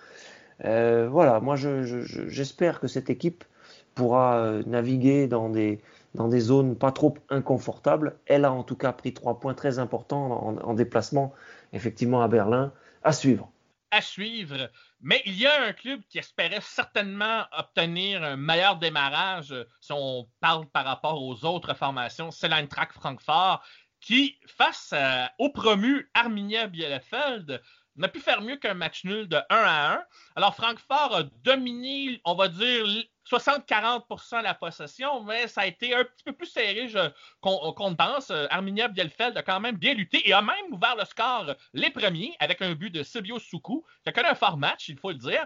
Euh, voilà, moi j'espère que cette équipe pourra euh, naviguer dans des, dans des zones pas trop inconfortables. Elle a en tout cas pris trois points très importants en, déplacement, effectivement, à Berlin. À suivre à suivre. Mais il y a un club qui espérait certainement obtenir un meilleur démarrage si on parle par rapport aux autres formations. C'est l'Eintracht Francfort qui, face au promu Arminia Bielefeld, n'a pu faire mieux qu'un match nul de 1 à 1. Alors, Francfort a dominé, on va dire, 60-40% la possession, mais ça a été un petit peu plus serré qu'on pense. Arminia Bielfeld a quand même bien lutté et a même ouvert le score les premiers avec un but de Sibio Soukou, qui a connu un fort match, il faut le dire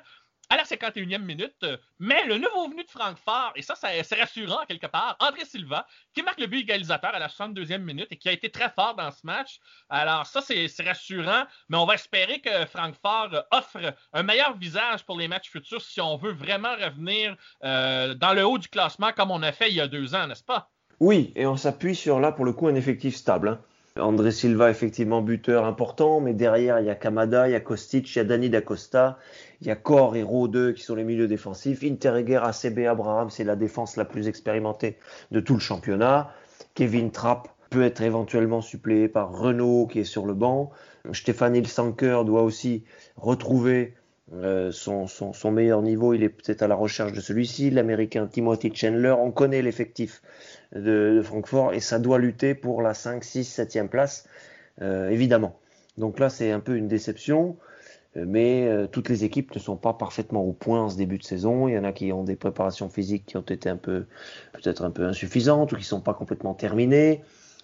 à la 51e minute. Euh, mais le nouveau venu de Francfort, et ça, c'est rassurant quelque part, André Silva, qui marque le but égalisateur à la 62e minute et qui a été très fort dans ce match. Alors ça, c'est rassurant, mais on va espérer que Francfort offre un meilleur visage pour les matchs futurs si on veut vraiment revenir euh, dans le haut du classement comme on a fait il y a deux ans, n'est-ce pas? Oui, et on s'appuie sur là, pour le coup, un effectif stable. Hein. André Silva, effectivement, buteur important, mais derrière, il y a Kamada, il y a Kostic, il y a Dani D'Acosta, il y a Kor et Ro qui sont les milieux défensifs. Interreger, ACB, Abraham, c'est la défense la plus expérimentée de tout le championnat. Kevin Trapp peut être éventuellement suppléé par Renault qui est sur le banc. Stéphane Ilsanker doit aussi retrouver euh, son, meilleur niveau. Il est peut-être à la recherche de celui-ci. L'américain Timothy Chandler, on connaît l'effectif de, Francfort et ça doit lutter pour la 5, 6, 7e place, euh, évidemment. Donc là, c'est un peu une déception mais euh, toutes les équipes ne sont pas parfaitement au point en ce début de saison. Il y en a qui ont des préparations physiques qui ont été un peu, peut-être un peu insuffisantes ou qui ne sont pas complètement terminées.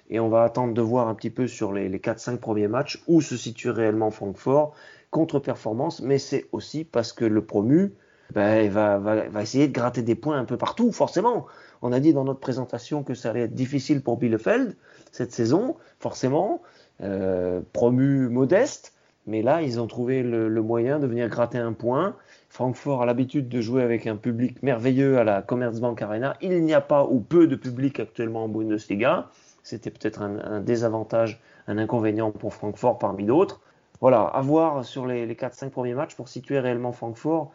Et on va attendre de voir un petit peu sur les, les 4-5 premiers matchs où se situe réellement Francfort. Contre-performance, mais c'est aussi parce que le promu ben, va, va, va, essayer de gratter des points un peu partout, forcément. On a dit dans notre présentation que ça allait être difficile pour Bielefeld cette saison, forcément. Euh, promu modeste, mais là, ils ont trouvé le, moyen de venir gratter un point. Francfort a l'habitude de jouer avec un public merveilleux à la Commerzbank Arena. Il n'y a pas ou peu de public actuellement en Bundesliga. C'était peut-être un, désavantage, un inconvénient pour Francfort parmi d'autres. Voilà, à voir sur les, les 4-5 premiers matchs pour situer réellement Francfort.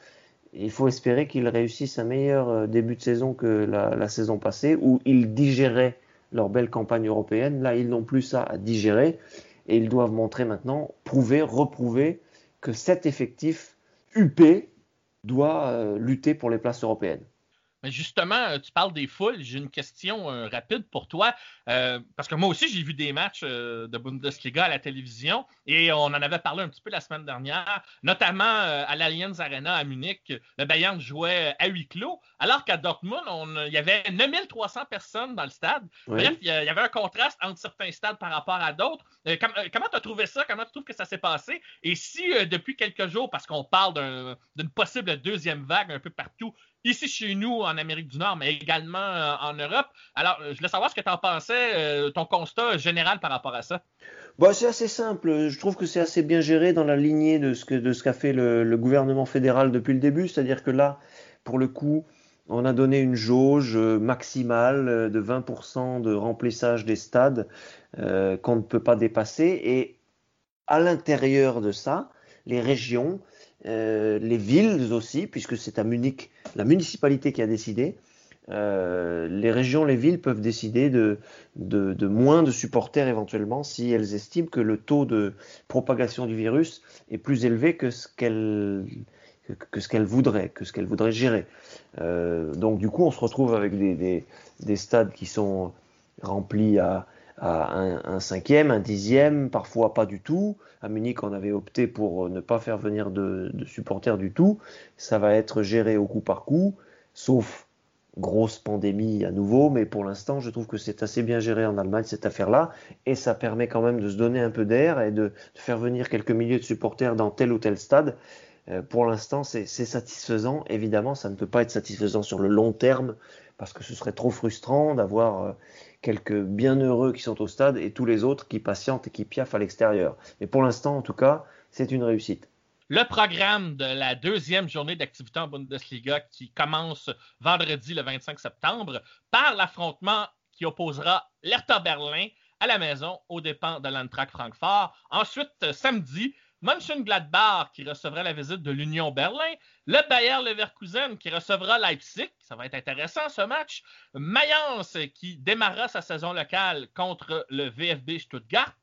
Il faut espérer qu'ils réussissent un meilleur euh, début de saison que la, saison passée, où ils digéraient leur belle campagne européenne. Là, ils n'ont plus ça à digérer et ils doivent montrer maintenant, prouver, reprouver que cet effectif UP doit euh, lutter pour les places européennes. Mais justement, euh, tu parles des foules. J'ai une question euh, rapide pour toi. Euh, parce que moi aussi, j'ai vu des matchs de Bundesliga à la télévision et on en avait parlé un petit peu la semaine dernière, notamment à l'Allianz Arena à Munich. Le Bayern jouait à huis clos, alors qu'à Dortmund, il y avait 9300 personnes dans le stade. Bref, il y, avait un contraste entre certains stades par rapport à d'autres. comment tu as trouvé ça? Comment tu trouves que ça s'est passé? Et si depuis quelques jours, parce qu'on parle d'une possible deuxième vague un peu partout, ici chez nous en Amérique du Nord, mais également euh, en Europe. Alors, je voulais savoir ce que tu en pensais, euh, ton constat général par rapport à ça. Bah, c'est assez simple. Je trouve que c'est assez bien géré dans la lignée de ce de ce qu'a fait le, gouvernement fédéral depuis le début. C'est-à-dire que là, pour le coup, on a donné une jauge maximale de 20% de remplissage des stades euh, qu'on ne peut pas dépasser. Et à l'intérieur de ça, les régions euh, les villes aussi, puisque c'est à Munich la municipalité qui a décidé. Euh, les régions, les villes peuvent décider de, moins de supporters éventuellement si elles estiment que le taux de propagation du virus est plus élevé que ce qu'elles voudraient, que ce qu'elles voudraient gérer. Euh, donc du coup, on se retrouve avec des stades qui sont remplis à, un, cinquième, un dixième, parfois pas du tout. À Munich, on avait opté pour ne pas faire venir de, supporters du tout. Ça va être géré au coup par coup, sauf grosse pandémie à nouveau, mais pour l'instant, je trouve que c'est assez bien géré en Allemagne cette affaire-là, et ça permet quand même de se donner un peu d'air et de, faire venir quelques milliers de supporters dans tel ou tel stade. Euh, pour l'instant, c'est satisfaisant. Évidemment, ça ne peut pas être satisfaisant sur le long terme, parce que ce serait trop frustrant d'avoir euh, quelques bienheureux qui sont au stade et tous les autres qui patientent et qui piaffent à l'extérieur. Mais pour l'instant, en tout cas, c'est une réussite. Le programme de la deuxième journée d'activité en Bundesliga qui commence vendredi le 25 septembre par l'affrontement qui opposera l'Hertha Berlin à la maison aux dépens de l'Antrac Francfort. Ensuite, samedi, Mönchengladbach qui recevra la visite de l'Union Berlin, le Bayer Leverkusen qui recevra Leipzig, ça va être intéressant ce match, Mayence qui démarrera sa saison locale contre le VfB Stuttgart,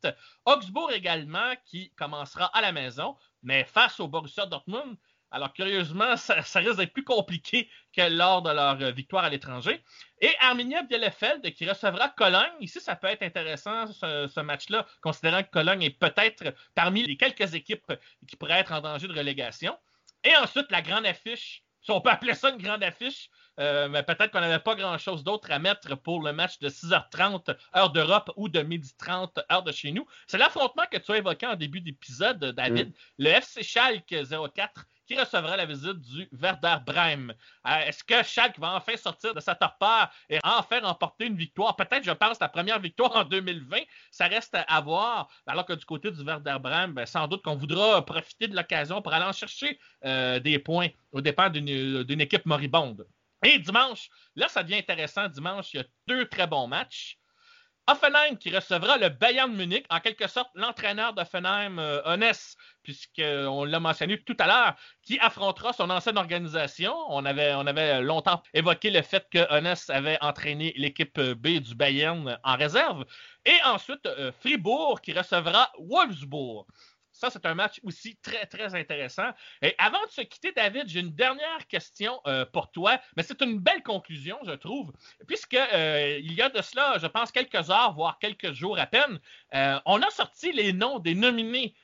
Augsbourg également qui commencera à la maison, mais face au Borussia Dortmund, alors, curieusement, ça, risque d'être plus compliqué que lors de leur euh, victoire à l'étranger. Et Arminia Bielefeld qui recevra Cologne. Ici, ça peut être intéressant, ce, match-là, considérant que Cologne est peut-être parmi les quelques équipes qui pourraient être en danger de relégation. Et ensuite, la grande affiche si on peut appeler ça une grande affiche, euh, mais peut-être qu'on n'avait pas grand-chose d'autre à mettre pour le match de 6h30 heure d'Europe ou de 12h30 heure de chez nous. C'est l'affrontement que tu as évoqué en début d'épisode, David. Mm. Le FC Schalke 04 qui recevra la visite du Werder Bremen. Euh, est-ce que Schalke va enfin sortir de sa torpeur et enfin remporter une victoire? Peut-être, je pense, la première victoire en 2020. Ça reste à voir. Alors que du côté du Werder Bremen, ben, sans doute qu'on voudra profiter de l'occasion pour aller en chercher euh, des points au dépend d'une équipe moribonde. Et dimanche, là, ça devient intéressant. Dimanche, il y a deux très bons matchs. Offenheim qui recevra le Bayern Munich, en quelque sorte l'entraîneur d'Offenheim, euh, puisqu'on l'a mentionné tout à l'heure, qui affrontera son ancienne organisation. On avait, on avait longtemps évoqué le fait que Honest avait entraîné l'équipe B du Bayern en réserve. Et ensuite, euh, Fribourg qui recevra Wolfsburg. Ça, c'est un match aussi très, très intéressant. Et avant de se quitter, David, j'ai une dernière question euh, pour toi, mais c'est une belle conclusion, je trouve, puisque euh, il y a de cela, je pense, quelques heures, voire quelques jours à peine, euh, on a sorti les noms des nominés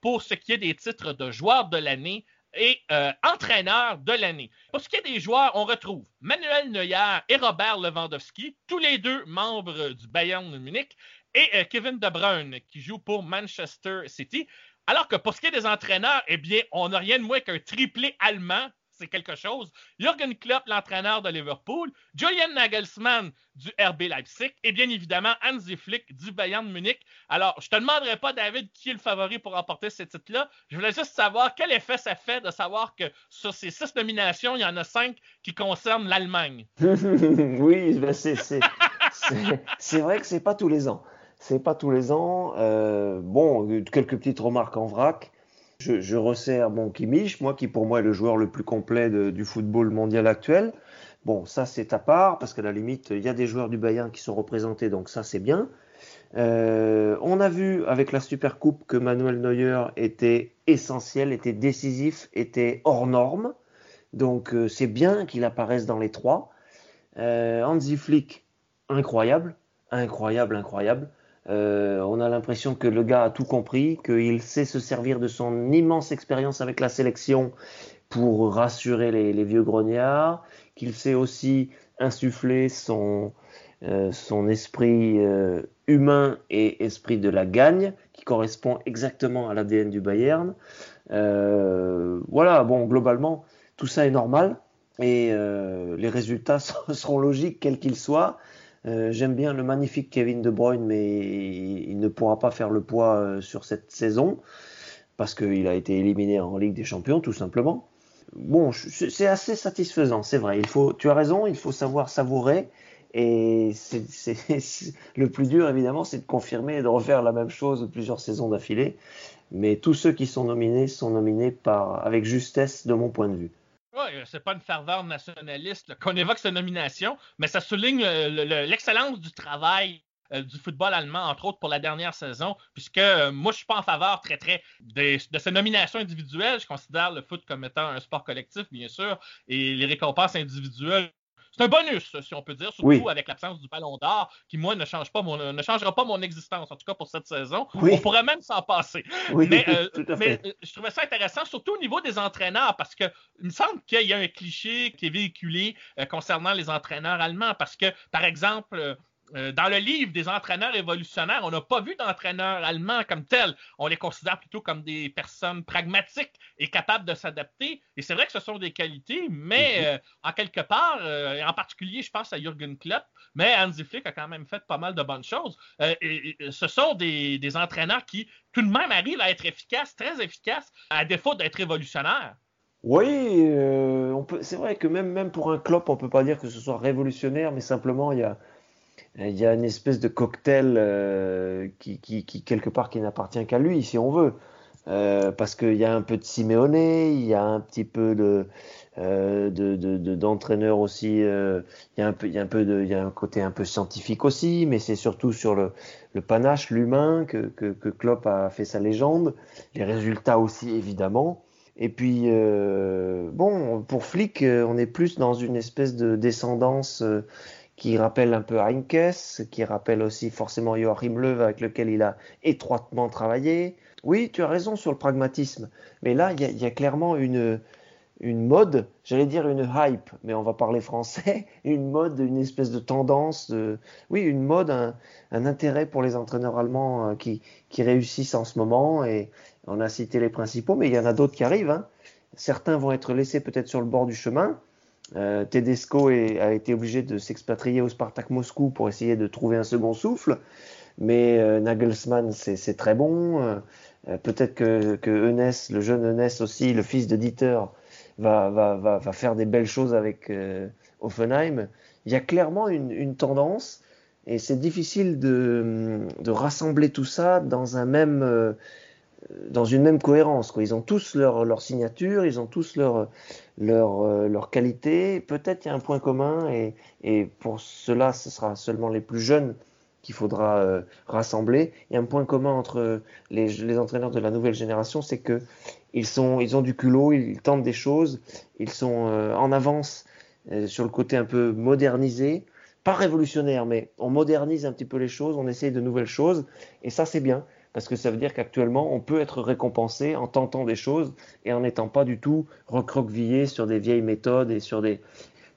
pour ce qui est des titres de joueurs de l'année et entraîneur de l'année. Pour ce qui est des joueurs, on retrouve Manuel Neuer et Robert Lewandowski, tous les deux membres du Bayern Munich, et Kevin De Bruyne, qui joue pour Manchester City. Alors que pour ce qui est des entraîneurs, eh bien, on n'a rien de moins qu'un triplé allemand. C'est quelque chose. Jürgen Klopp, l'entraîneur de Liverpool, Julian Nagelsmann du RB Leipzig et bien évidemment Hansi Flick du Bayern Munich. Alors, je te demanderai pas, David, qui est le favori pour remporter ces titres-là. Je voulais juste savoir quel effet ça fait de savoir que sur ces six nominations, il y en a cinq qui concernent l'Allemagne. oui, ben, c'est vrai que c'est pas tous les ans. C'est pas tous les ans. Euh, bon, quelques petites remarques en vrac. Je, resserre bon Kimmich, moi qui pour moi est le joueur le plus complet du football mondial actuel. Bon, ça c'est à part parce qu'à la limite il y a des joueurs du Bayern qui sont représentés, donc ça c'est bien. Euh, on a vu avec la Super Coupe que Manuel Neuer était essentiel, était décisif, était hors norme. Donc euh, c'est bien qu'il apparaisse dans les trois. Hansi Flick, incroyable, incroyable, incroyable. Euh, on a l'impression que le gars a tout compris, qu'il sait se servir de son immense expérience avec la sélection pour rassurer les, vieux grognards, qu'il sait aussi insuffler son, euh, esprit euh, humain et esprit de la gagne, qui correspond exactement à l'ADN du Bayern. voilà, bon, globalement, tout ça est normal et les résultats seront logiques, quels qu'ils soient. Euh, j'aime bien le magnifique Kevin De Bruyne, mais il ne pourra pas faire le poids euh, sur cette saison parce qu'il a été éliminé en Ligue des Champions, tout simplement. Bon, c'est assez satisfaisant, c'est vrai. Il faut, tu as raison, il faut savoir savourer. Et le plus dur, évidemment, c'est de confirmer et de refaire la même chose plusieurs saisons d'affilée. Mais tous ceux qui sont nominés sont nominés avec justesse, de mon point de vue. Oui, c'est pas une ferveur nationaliste qu'on évoque cette nomination, mais ça souligne euh, l'excellence du travail euh, du football allemand, entre autres pour la dernière saison, puisque euh, moi, je suis pas en faveur très, très de, de, ces nominations individuelles. Je considère le foot comme étant un sport collectif, bien sûr, et les récompenses individuelles c'est un bonus, si on peut dire, surtout avec l'absence du ballon d'or, qui, moi, ne, change pas mon, ne changera pas mon existence, en tout cas pour cette saison. On pourrait même s'en passer. mais, euh, euh, je trouvais ça intéressant, surtout au niveau des entraîneurs, parce que il me semble qu'il y a un cliché qui est véhiculé euh, concernant les entraîneurs allemands, parce que, par exemple, euh, dans le livre des entraîneurs révolutionnaires, on n'a pas vu d'entraîneurs allemands comme tels. On les considère plutôt comme des personnes pragmatiques et capables de s'adapter. Et c'est vrai que ce sont des qualités, mais mhm. euh, en quelque part, euh, en particulier, je pense à Jürgen Klopp, mais Hansi Flick a quand même fait pas mal de bonnes choses. Et, ce sont des, des, entraîneurs qui, tout de même, arrivent à être efficaces, très efficaces, à défaut d'être révolutionnaires. Oui, c'est vrai que même, même pour un Klopp, on peut pas dire que ce soit révolutionnaire, mais simplement, il y a il y a une espèce de cocktail euh, qui, qui, qui, quelque part, qui n'appartient qu'à lui, si on veut. Euh, parce qu'il y a un peu de Simeone, il y a un petit peu de euh, d'entraîneur de, de, aussi. Euh, il y a un peu, il y a un peu de, il y a un côté un peu scientifique aussi, mais c'est surtout sur le, le panache, l'humain que, que, que Klopp a fait sa légende. Les résultats aussi évidemment. Et puis euh, bon, pour Flick, on est plus dans une espèce de descendance qui rappelle un peu Heinkes, qui rappelle aussi forcément Joachim Löw avec lequel il a étroitement travaillé. Oui, tu as raison sur le pragmatisme, mais là, il y a, clairement une, une mode, j'allais dire une hype, mais on va parler français, une mode, une espèce de tendance, de, oui, une mode, un, intérêt pour les entraîneurs allemands euh, qui, qui, réussissent en ce moment. Et on a cité les principaux, mais il y en a d'autres qui arrivent. Hein. Certains vont être laissés peut-être sur le bord du chemin. Euh, Tedesco a été obligé de s'expatrier au Spartak Moscou pour essayer de trouver un second souffle. Mais euh, Nagelsmann, c'est très bon. Euh, peut-être que, que le jeune Enes aussi, le fils de va, va, va, va faire des belles choses avec Offenheim. Il y a clairement une, tendance et c'est difficile de, rassembler tout ça dans un même dans une même cohérence. Quoi. Ils ont tous leur, leur signature, ils ont tous leur, leur, euh, qualité. Peut-être il y a un point commun et, et pour cela, ce sera seulement les plus jeunes qu'il faudra euh, rassembler. Il y a un point commun entre les, entraîneurs de la nouvelle génération, c'est que ils, sont, ils ont du culot, ils tentent des choses, ils sont euh, en avance sur le côté un peu modernisé, pas révolutionnaire, mais on modernise un petit peu les choses, on essaye de nouvelles choses, et ça c'est bien, parce que ça veut dire qu'actuellement on peut être récompensé en tentant des choses et en n'étant pas du tout recroquevillé sur des vieilles méthodes et sur des,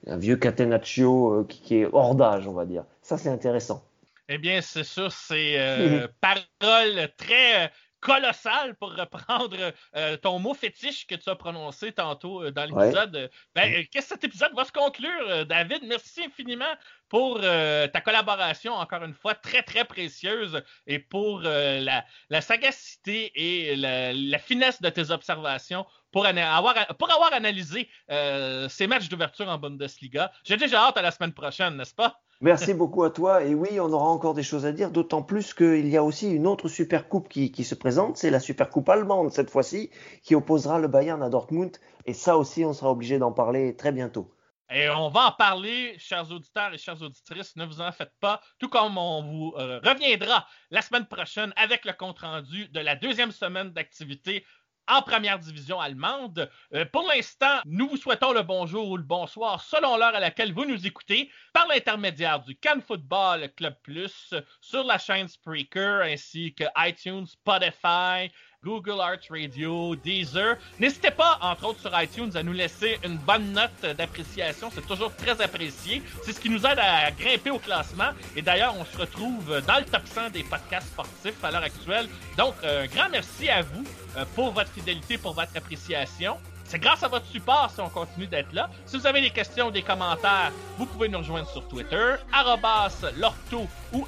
un vieux catenaccio qui, qui est hors d'âge, on va dire. Ça c'est intéressant. Eh bien, c'est sûr, c'est euh, parole très colossale pour reprendre euh, ton mot fétiche que tu as prononcé tantôt euh, dans l'épisode. Ben, qu'est-ce que cet épisode va se conclure, David? Merci infiniment pour ta collaboration, encore une fois, très, très précieuse et pour la, sagacité et la, finesse de tes observations pour, avoir, pour avoir analysé ces matchs d'ouverture en Bundesliga. J'ai déjà hâte à la semaine prochaine, n'est-ce pas? Merci beaucoup à toi. Et oui, on aura encore des choses à dire, d'autant plus qu'il y a aussi une autre super coupe qui, qui se présente. C'est la super coupe allemande cette fois-ci, qui opposera le Bayern à Dortmund. Et ça aussi, on sera obligé d'en parler très bientôt. Et on va en parler, chers auditeurs et chères auditrices, ne vous en faites pas, tout comme on vous euh, reviendra la semaine prochaine avec le compte-rendu de la deuxième semaine d'activité en première division allemande. Euh, pour l'instant, nous vous souhaitons le bonjour ou le bonsoir selon l'heure à laquelle vous nous écoutez par l'intermédiaire du Can Football Club Plus sur la chaîne Spreaker ainsi que iTunes, Spotify, Google Arts Radio, Deezer. N'hésitez pas, entre autres sur iTunes, à nous laisser une bonne note d'appréciation. C'est toujours très apprécié. C'est ce qui nous aide à grimper au classement. Et d'ailleurs, on se retrouve dans le top 100 des podcasts sportifs à l'heure actuelle. Donc, un grand merci à vous euh, pour votre fidélité, pour votre appréciation. C'est grâce à votre support si on continue d'être là. Si vous avez des questions ou des commentaires, vous pouvez nous rejoindre sur Twitter, lorto ou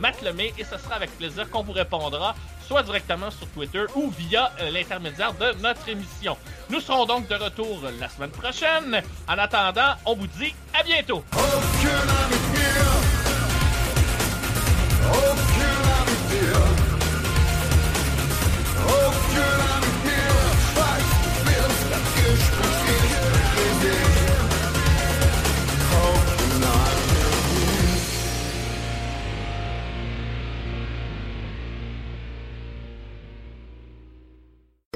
matlemé, et ce sera avec plaisir qu'on vous répondra soit directement sur Twitter ou via euh, l'intermédiaire de notre émission. Nous serons donc de retour la semaine prochaine. En attendant, on vous dit à bientôt.